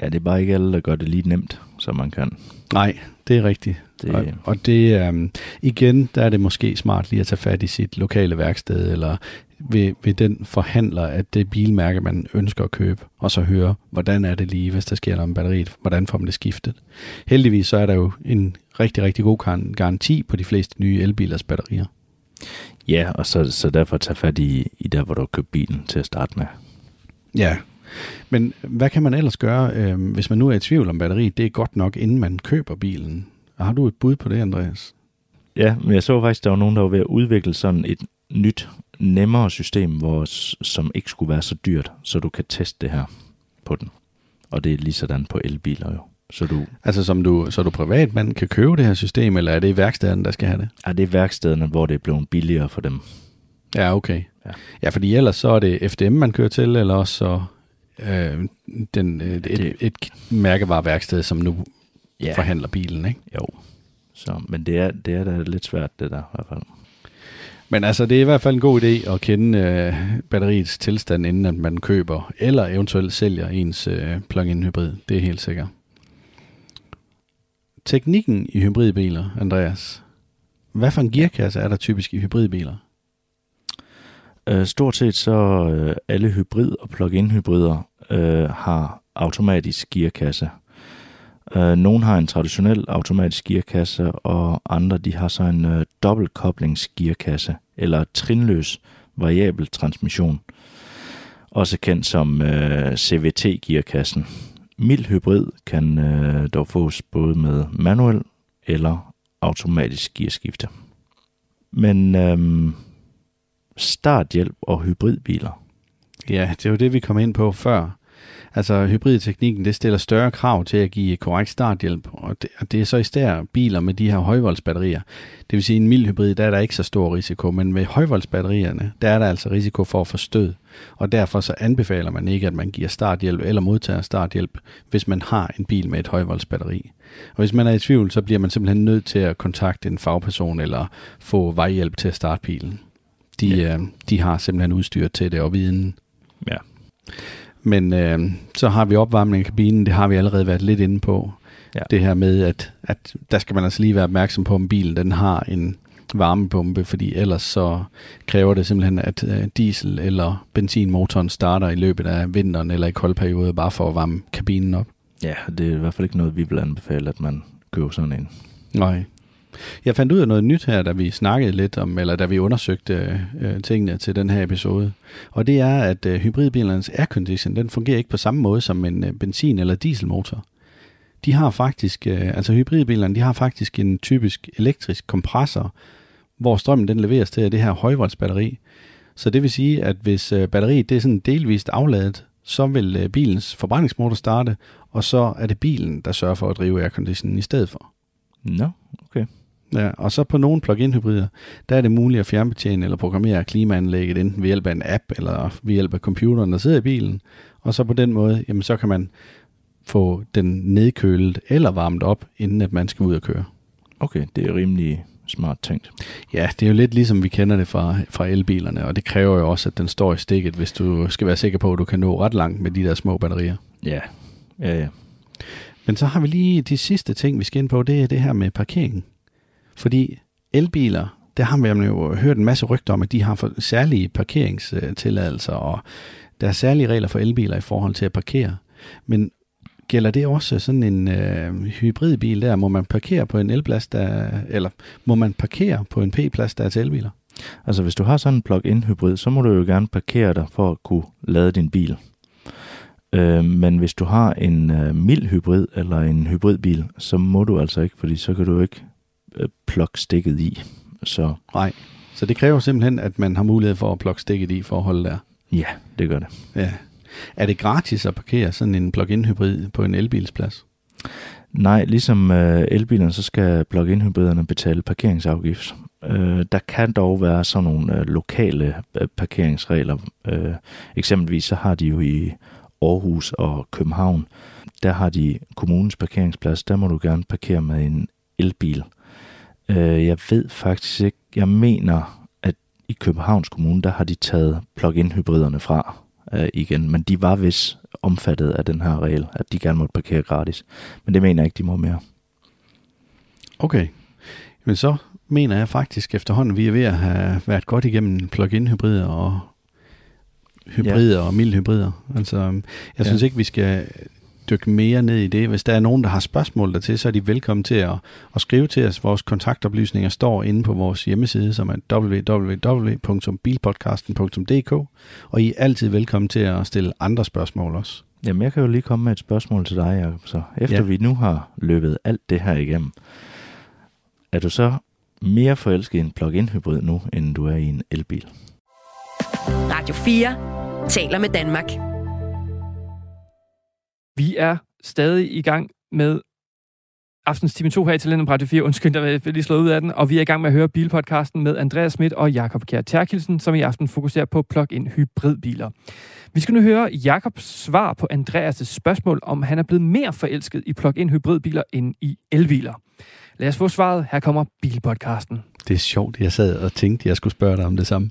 Ja, det er bare ikke alle, der gør det lige nemt, som man kan. Nej, det er rigtigt. Det... Og, og det, um, igen, der er det måske smart lige at tage fat i sit lokale værksted, eller ved, ved den forhandler, at det bilmærke, man ønsker at købe, og så høre, hvordan er det lige, hvis der sker noget med batteriet, hvordan får man det skiftet. Heldigvis så er der jo en rigtig, rigtig god garanti på de fleste nye elbilers batterier. Ja, og så, så derfor tage fat i, i der, hvor du har købt bilen til at starte med. Ja, men hvad kan man ellers gøre, øh, hvis man nu er i tvivl om batteriet? Det er godt nok, inden man køber bilen. Har du et bud på det, Andreas? Ja, men jeg så faktisk, der var nogen, der var ved at udvikle sådan et nyt, nemmere system, hvor, som ikke skulle være så dyrt, så du kan teste det her på den. Og det er lige sådan på elbiler jo. Så du, altså som du, så du privatmand kan købe det her system, eller er det værkstederne, der skal have det? Ja, det er værkstederne, hvor det er blevet billigere for dem. Ja, okay. Ja, ja fordi ellers så er det FDM, man kører til, eller også så øh, den, et, det, et, et mærkevareværksted, som nu ja. forhandler bilen, ikke? Jo. Så, men det er, det er da lidt svært, det der i hvert fald. Men altså, det er i hvert fald en god idé at kende øh, batteriets tilstand, inden at man køber eller eventuelt sælger ens øh, plug-in hybrid. Det er helt sikkert. Teknikken i hybridbiler, Andreas. Hvad for en gearkasse er der typisk i hybridbiler? Øh, stort set så øh, alle hybrid- og plug-in hybrider øh, har automatisk gearkasse. Øh, nogle har en traditionel automatisk gearkasse, og andre de har så en øh, dobbeltkoblingsgearkasse, eller trinløs variabel transmission, også kendt som øh, CVT-gearkassen. Mild hybrid kan øh, dog fås både med manuel eller automatisk gearskifte. Men øh, starthjælp og hybridbiler. Ja, det er jo det, vi kom ind på før. Altså hybridteknikken, det stiller større krav til at give korrekt starthjælp, og det, og det er så især biler med de her højvoldsbatterier. Det vil sige, en mild hybrid, der er der ikke så stor risiko, men med højvoldsbatterierne, der er der altså risiko for at få stød, og derfor så anbefaler man ikke, at man giver starthjælp eller modtager starthjælp, hvis man har en bil med et højvoldsbatteri. Og hvis man er i tvivl, så bliver man simpelthen nødt til at kontakte en fagperson eller få vejhjælp til at starte bilen. De, ja. øh, de har simpelthen udstyr til det og viden. Ja. Men øh, så har vi opvarmning af kabinen, det har vi allerede været lidt inde på. Ja. Det her med, at, at der skal man altså lige være opmærksom på, om bilen den har en varmepumpe, fordi ellers så kræver det simpelthen, at øh, diesel- eller benzinmotoren starter i løbet af vinteren eller i koldperioder, bare for at varme kabinen op. Ja, det er i hvert fald ikke noget, vi vil anbefale, at man køber sådan en. Nej. Jeg fandt ud af noget nyt her, da vi snakkede lidt om, eller da vi undersøgte øh, tingene til den her episode. Og det er, at øh, hybridbilernes aircondition, den fungerer ikke på samme måde som en øh, benzin- eller dieselmotor. De har faktisk, øh, altså hybridbilerne, de har faktisk en typisk elektrisk kompressor, hvor strømmen den leveres til det her højvoltsbatteri. Så det vil sige, at hvis øh, batteriet det er sådan delvist afladet, så vil øh, bilens forbrændingsmotor starte, og så er det bilen, der sørger for at drive airconditionen i stedet for. Nå, no, Ja, og så på nogle plug-in hybrider, der er det muligt at fjernbetjene eller programmere klimaanlægget enten ved hjælp af en app eller ved hjælp af computeren, der sidder i bilen. Og så på den måde, jamen så kan man få den nedkølet eller varmet op, inden at man skal ud og køre. Okay, det er rimelig smart tænkt. Ja, det er jo lidt ligesom vi kender det fra, fra elbilerne, og det kræver jo også, at den står i stikket, hvis du skal være sikker på, at du kan nå ret langt med de der små batterier. Ja, ja, ja. Men så har vi lige de sidste ting, vi skal ind på, det er det her med parkeringen. Fordi elbiler, der har vi jo hørt en masse rygter om, at de har for særlige parkeringstilladelser, og der er særlige regler for elbiler i forhold til at parkere. Men gælder det også sådan en øh, hybridbil der? Må man parkere på en elplads, der, eller må man parkere på en P-plads, der er til elbiler? Altså hvis du har sådan en plug-in hybrid, så må du jo gerne parkere dig for at kunne lade din bil. Øh, men hvis du har en øh, mild hybrid eller en hybridbil, så må du altså ikke, fordi så kan du ikke øh, plukke stikket i. Så. Nej, så det kræver simpelthen, at man har mulighed for at plukke stikket i for at holde der. Ja, det gør det. Ja. Er det gratis at parkere sådan en plug-in hybrid på en elbilsplads? Nej, ligesom øh, elbilerne, så skal plug-in hybriderne betale parkeringsafgift. Øh, der kan dog være sådan nogle øh, lokale øh, parkeringsregler. Øh, eksempelvis så har de jo i Aarhus og København, der har de kommunens parkeringsplads, der må du gerne parkere med en elbil. Øh, jeg ved faktisk ikke, jeg mener, at i Københavns Kommune, der har de taget plug-in hybriderne fra øh, igen, men de var vist omfattet af den her regel, at de gerne måtte parkere gratis. Men det mener jeg ikke, de må mere. Okay. Men så mener jeg faktisk efterhånden, vi er ved at have været godt igennem plug-in hybrider og hybrider ja. og mild hybrider. Altså, jeg ja. synes ikke, vi skal dykke mere ned i det. Hvis der er nogen, der har spørgsmål dertil, så er de velkommen til at, at skrive til os. Vores kontaktoplysninger står inde på vores hjemmeside, som er www.bilpodcasten.dk, og I er altid velkommen til at stille andre spørgsmål også. Jamen, jeg kan jo lige komme med et spørgsmål til dig, Jacob. Så efter ja. vi nu har løbet alt det her igennem, er du så mere forelsket i en plug-in hybrid nu, end du er i en elbil? Radio 4 taler med Danmark. Vi er stadig i gang med aftens time 2 her i Talenten Radio 4. Undskyld, der er lige slået ud af den. Og vi er i gang med at høre bilpodcasten med Andreas Schmidt og Jakob Kjær Terkelsen, som i aften fokuserer på plug-in hybridbiler. Vi skal nu høre Jakobs svar på Andreas' spørgsmål, om han er blevet mere forelsket i plug-in hybridbiler end i elbiler. Lad os få svaret. Her kommer Bilpodcasten. Det er sjovt. Jeg sad og tænkte, at jeg skulle spørge dig om det samme.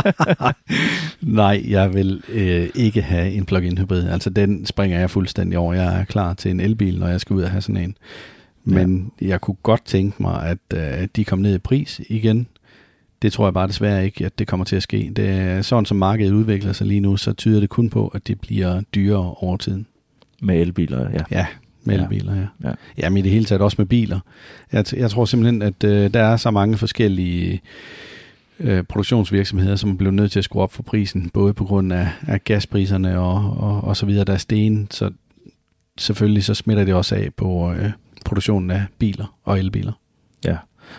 Nej, jeg vil øh, ikke have en plug-in hybrid. Altså, den springer jeg fuldstændig over. Jeg er klar til en elbil, når jeg skal ud og have sådan en. Men ja. jeg kunne godt tænke mig, at øh, de kom ned i pris igen. Det tror jeg bare desværre ikke, at det kommer til at ske. Det er sådan, som markedet udvikler sig lige nu, så tyder det kun på, at det bliver dyrere over tiden. Med elbiler, ja. Ja, med ja. elbiler, ja. ja. Jamen i det hele taget også med biler. Jeg, jeg tror simpelthen, at øh, der er så mange forskellige øh, produktionsvirksomheder, som er blevet nødt til at skrue op for prisen, både på grund af, af gaspriserne og, og, og så videre, der er sten, så selvfølgelig så smitter det også af på øh, produktionen af biler og elbiler. Ja,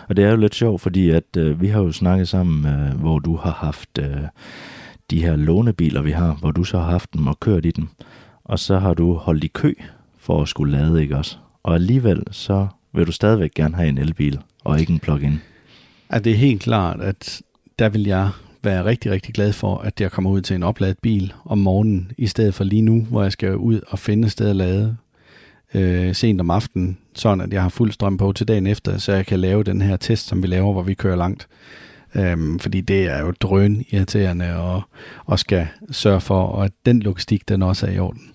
og det er jo lidt sjovt, fordi at øh, vi har jo snakket sammen, øh, hvor du har haft øh, de her lånebiler, vi har, hvor du så har haft dem og kørt i dem, og så har du holdt i kø for at skulle lade, ikke også? Og alligevel så vil du stadigvæk gerne have en elbil, og ikke en plug-in. Ja, det er helt klart, at der vil jeg være rigtig, rigtig glad for, at jeg kommer ud til en opladet bil om morgenen, i stedet for lige nu, hvor jeg skal ud og finde et sted at lade øh, sent om aftenen, sådan at jeg har fuld strøm på til dagen efter, så jeg kan lave den her test, som vi laver, hvor vi kører langt. Øhm, fordi det er jo drøn irriterende og, og skal sørge for, at den logistik, den også er i orden.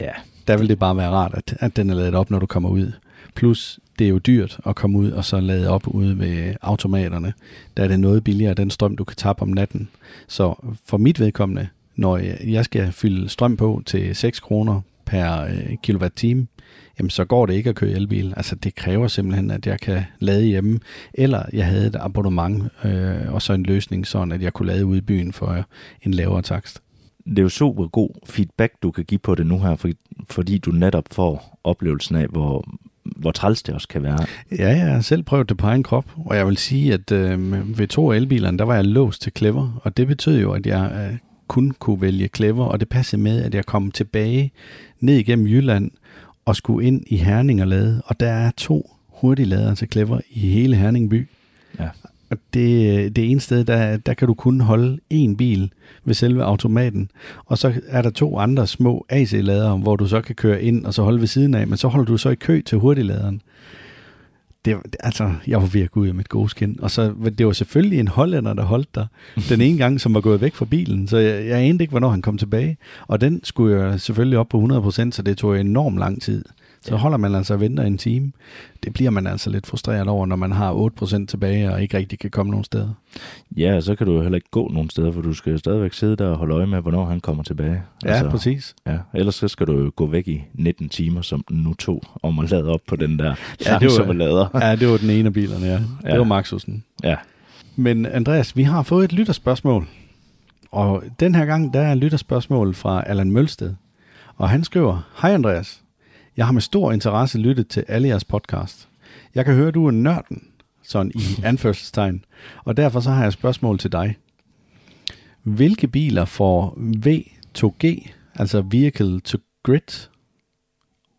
Ja, der vil det bare være rart, at, at den er lavet op, når du kommer ud. Plus, det er jo dyrt at komme ud og så lade op ude ved automaterne. Der er det noget billigere, den strøm, du kan tabe om natten. Så for mit vedkommende, når jeg skal fylde strøm på til 6 kroner per øh, kilowatt-time, jamen så går det ikke at køre elbil. Altså det kræver simpelthen, at jeg kan lade hjemme, eller jeg havde et abonnement øh, og så en løsning, sådan at jeg kunne lade ude i byen for en lavere takst det er jo super god feedback, du kan give på det nu her, for, fordi du netop får oplevelsen af, hvor, hvor træls det også kan være. Ja, jeg har selv prøvet det på egen krop, og jeg vil sige, at øh, ved to elbilerne, der var jeg låst til Clever, og det betød jo, at jeg øh, kun kunne vælge Clever, og det passede med, at jeg kom tilbage ned igennem Jylland og skulle ind i Herning og lade, og der er to hurtigladere til Clever i hele Herning by. Og det, øh, det ene sted, der, der kan du kun holde én bil ved selve automaten, og så er der to andre små AC-ladere, hvor du så kan køre ind og så holde ved siden af, men så holder du så i kø til hurtigladeren. Det, altså, jeg var virkelig ud af mit gode skin. Og så, det var selvfølgelig en hollænder, der holdt der. Den ene gang, som var gået væk fra bilen. Så jeg, jeg anede ikke, hvornår han kom tilbage. Og den skulle jeg selvfølgelig op på 100%, så det tog enormt lang tid. Så ja. holder man altså og venter en time. Det bliver man altså lidt frustreret over, når man har 8% tilbage og ikke rigtig kan komme nogen steder. Ja, så kan du heller ikke gå nogen steder, for du skal stadigvæk sidde der og holde øje med, hvornår han kommer tilbage. Ja, altså, præcis. Ja, ellers så skal du gå væk i 19 timer, som nu tog, om at lade op på den der ja, det var, lader. Ja, det var den ene af bilerne, ja. ja. Det var Maxusen. Ja. Men Andreas, vi har fået et lytterspørgsmål. Og den her gang, der er et lytterspørgsmål fra Allan Mølsted. Og han skriver, Hej Andreas, jeg har med stor interesse lyttet til alle jeres podcast. Jeg kan høre, du er nørden, sådan i anførselstegn, og derfor så har jeg et spørgsmål til dig. Hvilke biler får V2G, altså Vehicle to Grid,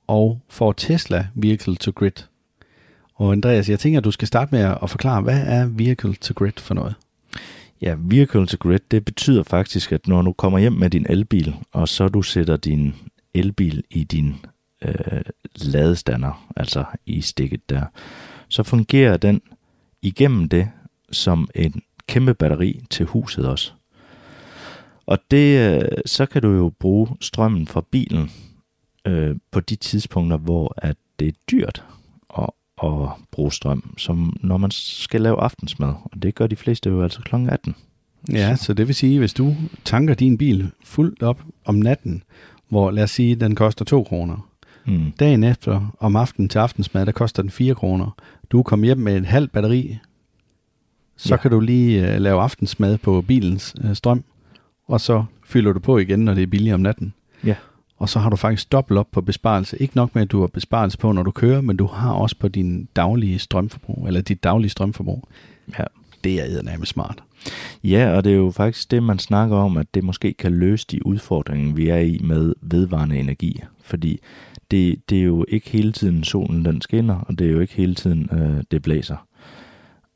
og får Tesla Vehicle to Grid? Og Andreas, jeg tænker, at du skal starte med at forklare, hvad er Vehicle to Grid for noget? Ja, Vehicle to Grid, det betyder faktisk, at når du kommer hjem med din elbil, og så du sætter din elbil i din øh, ladestander, altså i stikket der, så fungerer den igennem det som en kæmpe batteri til huset også. Og det, øh, så kan du jo bruge strømmen fra bilen øh, på de tidspunkter, hvor at det er dyrt at, at bruge strøm, som når man skal lave aftensmad. Og det gør de fleste jo altså kl. 18. Ja, så det vil sige, hvis du tanker din bil fuldt op om natten, hvor lad os sige, den koster 2 kroner. Mm. Dagen efter, om aftenen til aftensmad, der koster den 4 kroner. Du kommer hjem med et halvt batteri, så Ja. kan du lige uh, lave aftensmad på bilens uh, strøm, og så fylder du på igen, når det er billigt om natten. Ja. Og så har du faktisk dobbelt op på besparelse. Ikke nok med, at du har besparelse på, når du kører, men du har også på din daglige strømforbrug, eller dit daglige strømforbrug. Ja. Det er eddermame smart. Ja, og det er jo faktisk det, man snakker om, at det måske kan løse de udfordringer, vi er i med vedvarende energi. Fordi det, det er jo ikke hele tiden solen den skinner, og det er jo ikke hele tiden øh, det blæser.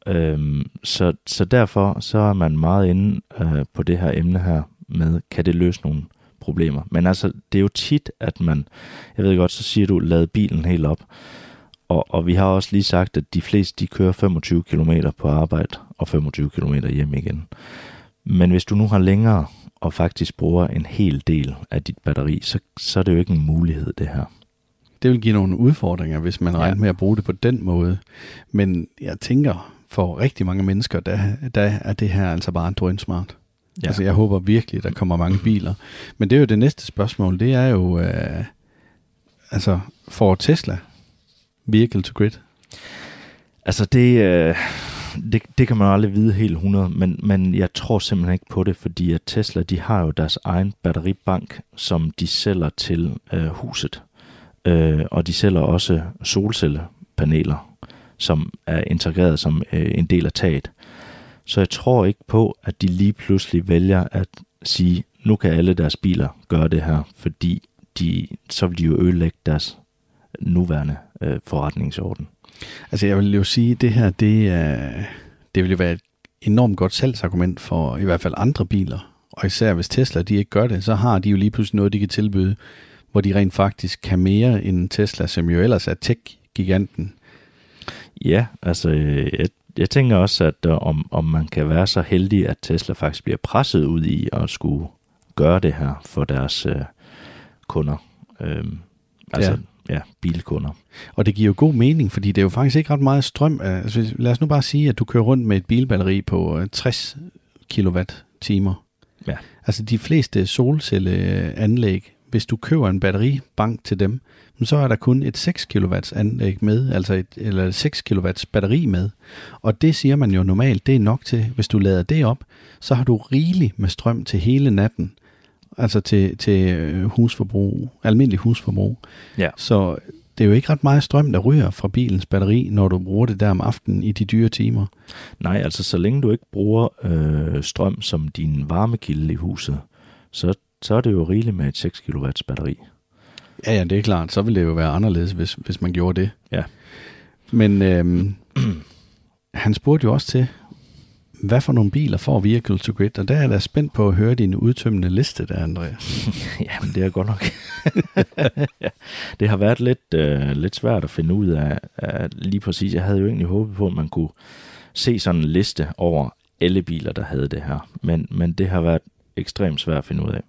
Øhm, så, så derfor så er man meget inde øh, på det her emne her med, kan det løse nogle problemer. Men altså, det er jo tit, at man, jeg ved godt, så siger du, lad bilen helt op. Og, og vi har også lige sagt, at de fleste de kører 25 km på arbejde og 25 km hjem igen. Men hvis du nu har længere og faktisk bruger en hel del af dit batteri, så, så er det jo ikke en mulighed, det her. Det vil give nogle udfordringer, hvis man Ja. regner med at bruge det på den måde. Men jeg tænker, for rigtig mange mennesker, der, der er det her altså bare drønsmart. Ja. Altså jeg håber virkelig, der kommer mange biler. Men det er jo det næste spørgsmål, det er jo, øh, altså for Tesla, vehicle to grid. Altså det, øh, det, det kan man jo aldrig vide helt 100, men, men jeg tror simpelthen ikke på det, fordi at Tesla de har jo deres egen batteribank, som de sælger til øh, huset. Øh, og de sælger også solcellepaneler, som er integreret som øh, en del af taget. Så jeg tror ikke på, at de lige pludselig vælger at sige, nu kan alle deres biler gøre det her, fordi de, så vil de jo ødelægge deres nuværende øh, forretningsorden. Altså jeg vil jo sige, det her, det, er, det vil jo være et enormt godt salgsargument for i hvert fald andre biler. Og især hvis Tesla de ikke gør det, så har de jo lige pludselig noget, de kan tilbyde, hvor de rent faktisk kan mere end Tesla, som jo ellers er tech-giganten. Ja, altså øh, jeg, jeg tænker også, at øh, om, om man kan være så heldig, at Tesla faktisk bliver presset ud i at skulle gøre det her for deres øh, kunder. Øhm, altså, ja. ja, bilkunder. Og det giver jo god mening, fordi det er jo faktisk ikke ret meget strøm. Altså, lad os nu bare sige, at du kører rundt med et bilbatteri på øh, 60 kWh. Ja. Altså de fleste solcelleanlæg, hvis du køber en batteribank til dem, så er der kun et 6 kW anlæg med, altså et, eller et 6 kW batteri med. Og det siger man jo normalt, det er nok til, hvis du lader det op, så har du rigeligt med strøm til hele natten. Altså til, til øh, husforbrug, almindelig husforbrug. Ja. Så det er jo ikke ret meget strøm, der ryger fra bilens batteri, når du bruger det der om aftenen i de dyre timer. Nej, altså så længe du ikke bruger øh, strøm som din varmekilde i huset, så, så er det jo rigeligt med et 6 kW batteri. Ja, ja, det er klart. Så ville det jo være anderledes, hvis, hvis man gjorde det. Ja. Men øhm, han spurgte jo også til, hvad for nogle biler får Vehicle to Grid? Og der er jeg da spændt på at høre din udtømmende liste der, Andreas. Jamen, det er godt nok. ja, det har været lidt, øh, lidt svært at finde ud af, af lige præcis. Jeg havde jo egentlig håbet på, at man kunne se sådan en liste over alle biler, der havde det her. Men, men det har været ekstremt svært at finde ud af.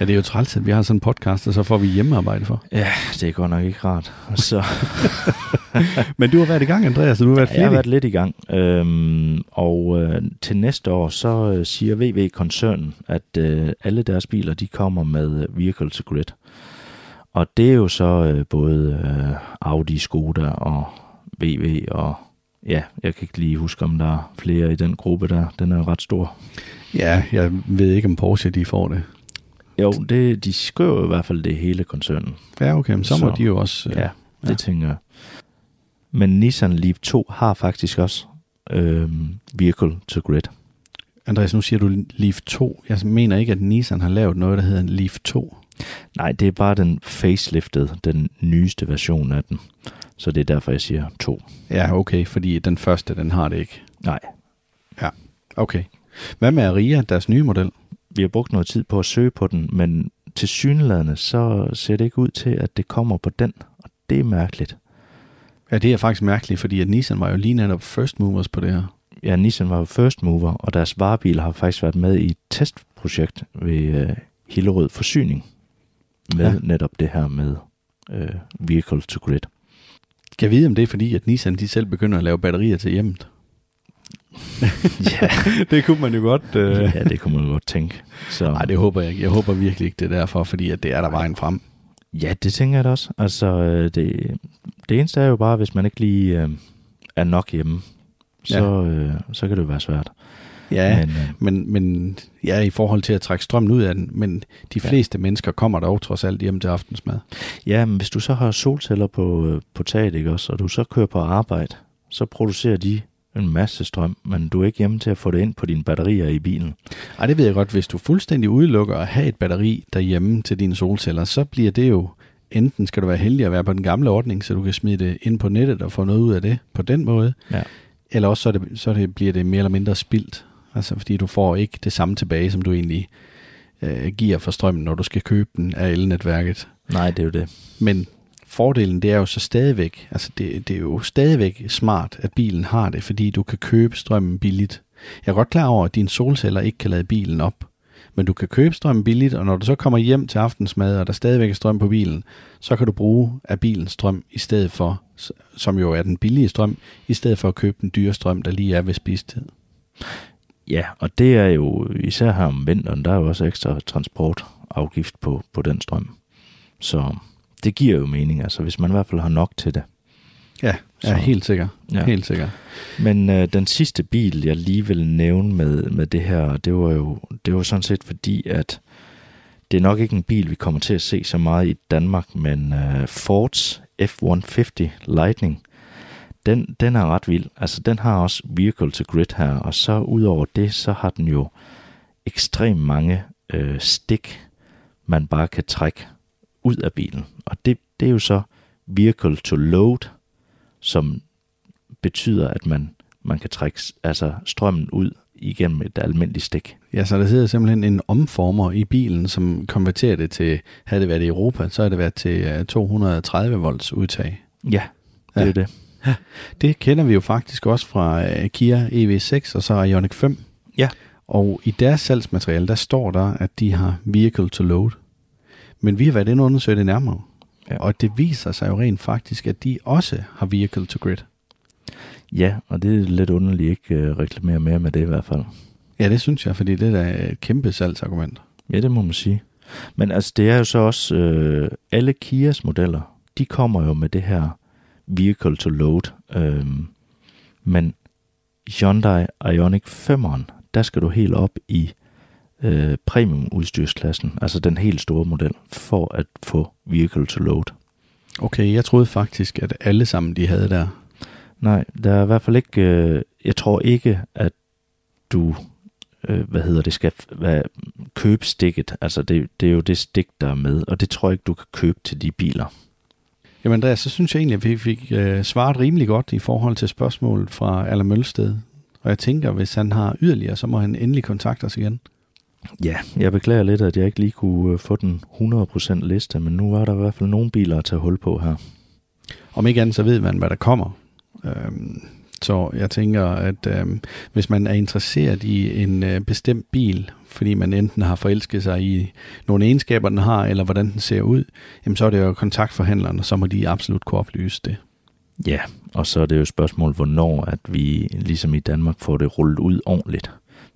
Ja, det er jo træls, at vi har sådan en podcast, og så får vi hjemmearbejde for. Ja, det er godt nok ikke rart. Så Men du har været i gang, Andreas, og du har været jeg har været lidt i gang. Øhm, og øh, til næste år, så øh, siger VW-koncernen, at øh, alle deres biler, de kommer med øh, Vehicle to Grid. Og det er jo så øh, både øh, Audi, Skoda og VW og ja, jeg kan ikke lige huske, om der er flere i den gruppe der. Den er jo ret stor. Ja, jeg ved ikke, om Porsche de får det. Jo, det, de skriver jo i hvert fald det hele koncernen. Ja, okay, men så må Så- de jo også... øh, Ja, det Ja. tænker jeg. Men Nissan Leaf 2 har faktisk også øhm, Vehicle to Grid. Andreas, nu siger du Leaf 2. Jeg mener ikke, at Nissan har lavet noget, der hedder en Leaf 2. Nej, det er bare den faceliftede, den nyeste version af den. Så det er derfor, jeg siger to. Ja, okay, fordi den første, den har det ikke. Nej, Okay. Hvad med Aria, deres nye model? Vi har brugt noget tid på at søge på den, men til synlædende, så ser det ikke ud til, at det kommer på den, og det er mærkeligt. Ja, det er faktisk mærkeligt, fordi at Nissan var jo lige netop first movers på det her. Ja, Nissan var jo first mover, og deres varebil har faktisk været med i et testprojekt ved øh, Hillerød Forsyning, med ja. netop det her med øh, vehicle to grid. Kan jeg vide, om det er fordi, at Nissan de selv begynder at lave batterier til hjemmet? Ja, det kunne man jo godt... Øh... ja, det kunne man godt tænke. Så, Nej, det håber jeg ikke. Jeg håber virkelig ikke, det er derfor, fordi at det er der vejen frem. Ja, det tænker jeg da også. Altså, øh, det, det eneste er jo bare, hvis man ikke lige øh, er nok hjemme, så, øh, så kan det jo være svært. Ja, Men, øh, men, men ja, i forhold til at trække strømmen ud af den, men de Ja. fleste ja. mennesker kommer dog trods alt hjem til aftensmad. ja, men hvis du så har solceller på, øh, på taget, ikke også, og du så kører på arbejde, så producerer de en masse strøm, men du er ikke hjemme til at få det ind på dine batterier i bilen. Ej, det ved jeg godt. Hvis du fuldstændig udelukker at have et batteri derhjemme til dine solceller, så bliver det jo, enten skal du være heldig at være på den gamle ordning, så du kan smide det ind på nettet og få noget ud af det på den måde, Ja. eller også så, det, så det, bliver det mere eller mindre spildt. Altså fordi du får ikke det samme tilbage, som du egentlig øh, giver for strømmen, når du skal købe den af elnetværket. Nej, det er jo det. Men fordelen, det er jo så stadigvæk, altså det, det er jo stadigvæk smart, at bilen har det, fordi du kan købe strømmen billigt. Jeg er godt klar over, at dine solceller ikke kan lade bilen op, men du kan købe strømmen billigt, og når du så kommer hjem til aftensmad, og der stadigvæk er strøm på bilen, så kan du bruge af bilens strøm i stedet for, som jo er den billige strøm, i stedet for at købe den dyre strøm, der lige er ved spistid. Ja, og det er jo især her om vinteren, der er jo også ekstra transportafgift på, på den strøm. Så det giver jo mening, altså hvis man i hvert fald har nok til det. Ja, Så- ja helt sikker. Ja. Ja. Helt sikker. Men øh, den sidste bil, jeg lige vil nævne med, med det her, det var jo det var sådan set fordi, at det er nok ikke en bil, vi kommer til at se så meget i Danmark, men øh, Fords F-150 Lightning, den, den er ret vild. Altså, den har også vehicle to grid her, og så udover det, så har den jo ekstremt mange øh, stik, man bare kan trække ud af bilen. Og det, det er jo så vehicle to load, som betyder, at man, man kan trække altså strømmen ud igennem et almindeligt stik. Ja, så der sidder simpelthen en omformer i bilen, som konverterer det til, havde det været i Europa, så havde det været til øh, 230 volts udtag. Ja, det Ja. er det. Det kender vi jo faktisk også fra øh, Kia EV6 og så Ioniq 5. Ja. Og i deres salgsmateriale, der står der, at de har vehicle to load. Men vi har været inde og undersøge det nærmere. Ja. Og det viser sig jo rent faktisk, at de også har vehicle to grid. Ja, og det er lidt underligt ikke uh, reklamere mere med det i hvert fald. Ja, det synes jeg, fordi det er et kæmpe salgsargument. Ja, det må man sige. Men altså, det er jo så også, øh, alle Kias modeller, de kommer jo med det her vehicle to load. Øhm, men Hyundai Ioniq 5'eren, der skal du helt op i øh, premium udstyrsklassen, altså den helt store model, for at få vehicle to load. Okay, jeg troede faktisk, at alle sammen de havde der. Nej, der er i hvert fald ikke, øh, jeg tror ikke, at du, øh, hvad hedder det, skal hvad, købe stikket. Altså det, det er jo det stik, der er med, og det tror jeg ikke, du kan købe til de biler. Jamen Andreas, så synes jeg egentlig, at vi fik øh, svaret rimelig godt i forhold til spørgsmålet fra Aller Mølsted. Og jeg tænker, hvis han har yderligere, så må han endelig kontakte os igen. Ja, jeg beklager lidt, at jeg ikke lige kunne øh, få den 100% liste, men nu var der i hvert fald nogle biler at tage hul på her. Om ikke andet, så ved man, hvad der kommer. Øhm, så jeg tænker, at øhm, hvis man er interesseret i en øh, bestemt bil, fordi man enten har forelsket sig i nogle egenskaber, den har, eller hvordan den ser ud, jamen så er det jo kontaktforhandlerne, så må de absolut kunne oplyse det. Ja, og så er det jo et spørgsmål, hvornår at vi ligesom i Danmark får det rullet ud ordentligt.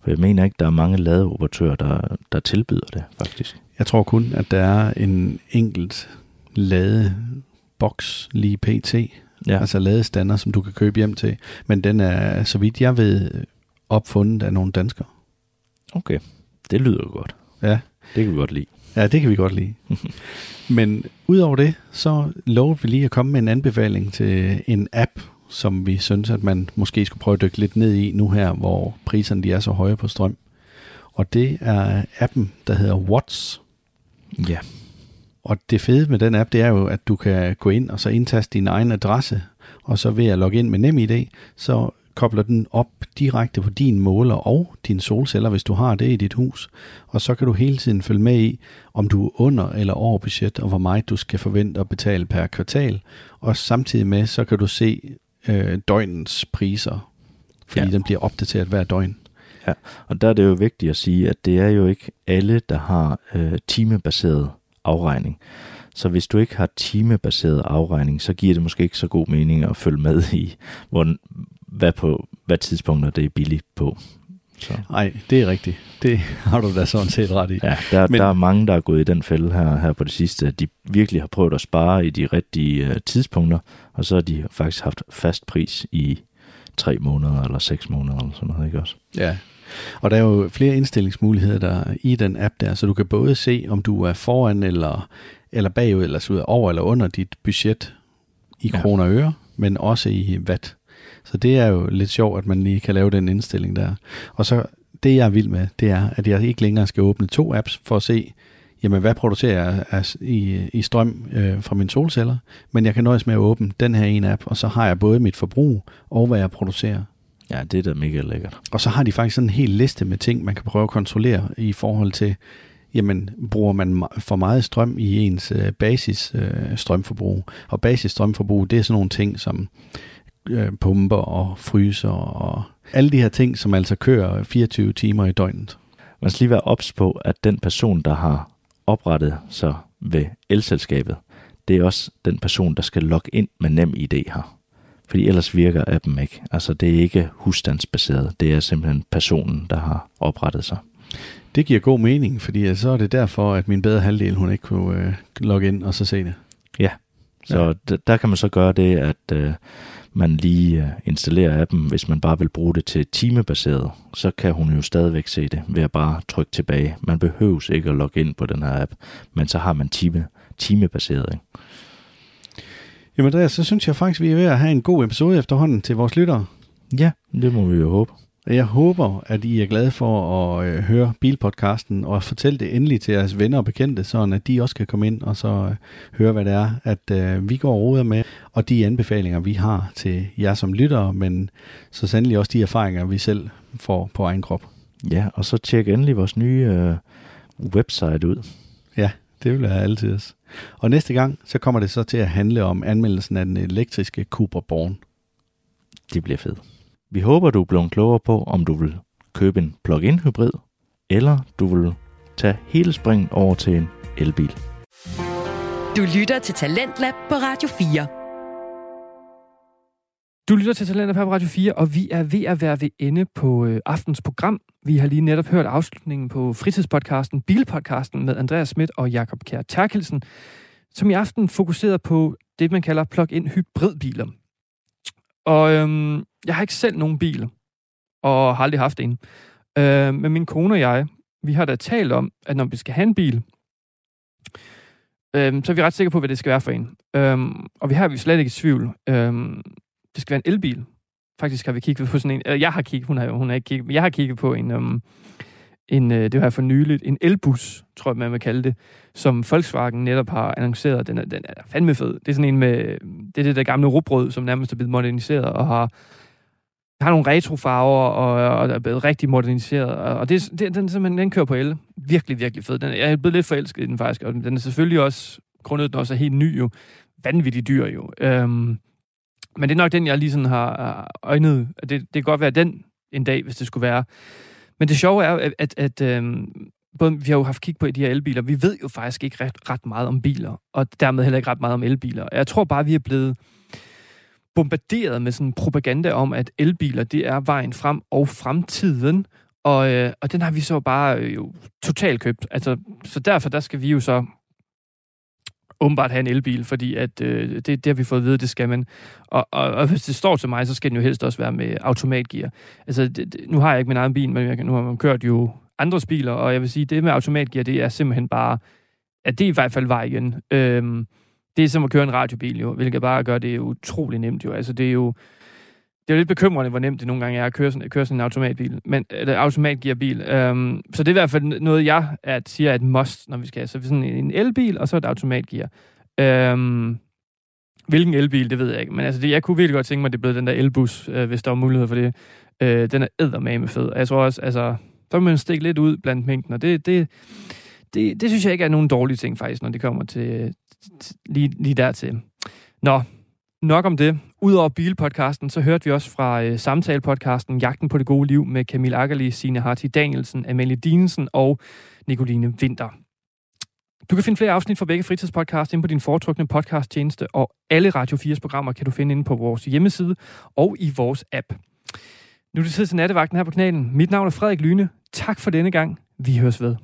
For jeg mener ikke, der er mange ladeoperatører, der, der tilbyder det, faktisk. Jeg tror kun, at der er en enkelt ladeboks lige pt. Ja, Altså ladestander, som du kan købe hjem til. Men den er, så vidt jeg ved, opfundet af nogle danskere. okay. Det lyder godt. Ja, Det kan vi godt lide. ja det kan vi godt lide. Men udover det, så lovede vi lige at komme med en anbefaling til en app, som vi synes, at man måske skulle prøve at dykke lidt ned i nu her, hvor priserne de er så høje på strøm. Og det er appen, der hedder Watts. Ja, Og det fede med den app, det er jo, at du kan gå ind og så indtaste din egen adresse, og så ved at logge ind med NemID, så kobler den op direkte på din måler og dine solceller, hvis du har det i dit hus. Og så kan du hele tiden følge med i, om du er under eller over budget, og hvor meget du skal forvente at betale per kvartal. Og samtidig med, så kan du se øh, døgnens priser, fordi ja. den bliver opdateret hver døgn. Ja, og der er det jo vigtigt at sige, at det er jo ikke alle, der har øh, timebaseret afregning. Så hvis du ikke har timebaseret afregning, så giver det måske ikke så god mening at følge med i, hvor, hvad, på, hvad tidspunkter det er billigt på. Nej, det er rigtigt. Det har du da sådan set ret i. Ja, der, Men, der er mange, der er gået i den fælde her, her på det sidste, at de virkelig har prøvet at spare i de rigtige uh, tidspunkter, og så har de faktisk haft fast pris i tre måneder eller seks måneder eller sådan noget, ikke også? Ja, og der er jo flere indstillingsmuligheder der i den app der, så du kan både se, om du er foran eller, eller bagud, eller så over eller under dit budget i ja. kroner og øre, men også i watt. Så det er jo lidt sjovt, at man lige kan lave den indstilling der. Og så det, jeg er vild med, det er, at jeg ikke længere skal åbne to apps for at se, jamen hvad producerer jeg i, i strøm øh, fra mine solceller, men jeg kan nøjes med at åbne den her ene app, og så har jeg både mit forbrug og hvad jeg producerer. Ja, det er da mega lækkert. Og så har de faktisk sådan en hel liste med ting, man kan prøve at kontrollere i forhold til, jamen bruger man for meget strøm i ens øh, basis øh, strømforbrug. Og basis strømforbrug, det er sådan nogle ting som øh, pumper og fryser og alle de her ting, som altså kører 24 timer i døgnet. Man skal lige være ops på, at den person, der har oprettet sig ved elselskabet, det er også den person, der skal logge ind med nem ID her. Fordi ellers virker appen ikke. Altså det er ikke husstandsbaseret, det er simpelthen personen, der har oprettet sig. Det giver god mening, fordi så er det derfor, at min bedre halvdel, hun ikke kunne øh, logge ind og så se det. Ja, så ja. der kan man så gøre det, at øh, man lige øh, installerer appen, hvis man bare vil bruge det til timebaseret, så kan hun jo stadigvæk se det ved at bare trykke tilbage. Man behøves ikke at logge ind på den her app, men så har man time, timebaseret. Ikke? Jamen Andreas, så synes jeg faktisk, vi er ved at have en god episode efterhånden til vores lyttere. Ja, det må vi jo håbe. Jeg håber, at I er glade for at øh, høre bilpodcasten og fortælle det endelig til jeres venner og bekendte, så at de også kan komme ind og så øh, høre, hvad det er, at øh, vi går og med, og de anbefalinger, vi har til jer som lyttere, men så sandelig også de erfaringer, vi selv får på egen krop. Ja, og så tjek endelig vores nye øh, website ud. Ja, det vil jeg altid også. Og næste gang, så kommer det så til at handle om anmeldelsen af den elektriske Cooper Born. Det bliver fedt. Vi håber, du er blevet klogere på, om du vil købe en plug-in hybrid, eller du vil tage hele springen over til en elbil. Du lytter til Talentlab på Radio 4. Du lytter til Talenter på Radio 4, og vi er ved at være ved ende på øh, aftens program. Vi har lige netop hørt afslutningen på fritidspodcasten, Bilpodcasten med Andreas Schmidt og Jakob Kjær Terkelsen, som i aften fokuserer på det, man kalder plug-in hybridbiler. Og øhm, jeg har ikke selv nogen bil, og har aldrig haft en. Øh, men min kone og jeg, vi har da talt om, at når vi skal have en bil, øh, så er vi ret sikre på, hvad det skal være for en. Øh, og vi har vi slet ikke i tvivl. Øh, det skal være en elbil. Faktisk har vi kigget på sådan en, eller jeg har kigget, hun har, hun har ikke kigget, men jeg har kigget på en, um, en øh, det var for nyligt, en elbus, tror jeg, man vil kalde det, som Volkswagen netop har annonceret. Den er, den er fandme fed. Det er sådan en med, det er det der gamle rugbrød, som nærmest er blevet moderniseret og har, har nogle retrofarver og, og er blevet rigtig moderniseret. Og det, det, den, simpelthen, den kører på el. Virkelig, virkelig fed. Den, jeg er blevet lidt forelsket i den faktisk, og den er selvfølgelig også, grundet den også er helt ny jo, vanvittigt dyr jo. Øhm, men det er nok den, jeg lige sådan har øjnet. Det, det kan godt være den en dag, hvis det skulle være. Men det sjove er, at, at, at øhm, både, vi har jo haft kig på de her elbiler. Vi ved jo faktisk ikke ret, ret meget om biler, og dermed heller ikke ret meget om elbiler. Jeg tror bare, vi er blevet bombarderet med sådan propaganda om, at elbiler, det er vejen frem og fremtiden. Og, øh, og den har vi så bare øh, jo totalt købt. Altså, så derfor der skal vi jo så åbenbart have en elbil, fordi at, øh, det, det har vi fået at vide, det skal man. Og, og, og hvis det står til mig, så skal den jo helst også være med automatgear. Altså, det, det, nu har jeg ikke min egen bil, men jeg, nu har man kørt jo andres biler, og jeg vil sige, det med automatgear, det er simpelthen bare, at det er i hvert fald vejen. Øhm, det er som at køre en radiobil jo, hvilket bare gør det utrolig nemt jo. Altså, det er jo, det er jo lidt bekymrende, hvor nemt det nogle gange er at køre sådan, at køre sådan en automatbil, men, eller automatgearbil. Øhm, så det er i hvert fald noget, jeg at, siger er et must, når vi skal. Så sådan en elbil, og så et automatgear. Øhm, hvilken elbil, det ved jeg ikke. Men altså, det, jeg kunne virkelig godt tænke mig, at det blev den der elbus, øh, hvis der var mulighed for det. Øh, den er eddermame fed. Og jeg tror også, altså, så må man stikke lidt ud blandt mængden, og det, det, det, det synes jeg ikke er nogen dårlige ting, faktisk, når det kommer til, til lige, lige dertil. Nå, nok om det. Udover bilpodcasten, så hørte vi også fra øh, samtalepodcasten Jagten på det gode liv med Camille Akkerli, Signe Harti Danielsen, Amalie Dinesen og Nicoline Winter. Du kan finde flere afsnit fra begge fritidspodcast inde på din foretrukne podcasttjeneste, og alle Radio 4's programmer kan du finde inde på vores hjemmeside og i vores app. Nu er det tid til nattevagten her på kanalen. Mit navn er Frederik Lyne. Tak for denne gang. Vi høres ved.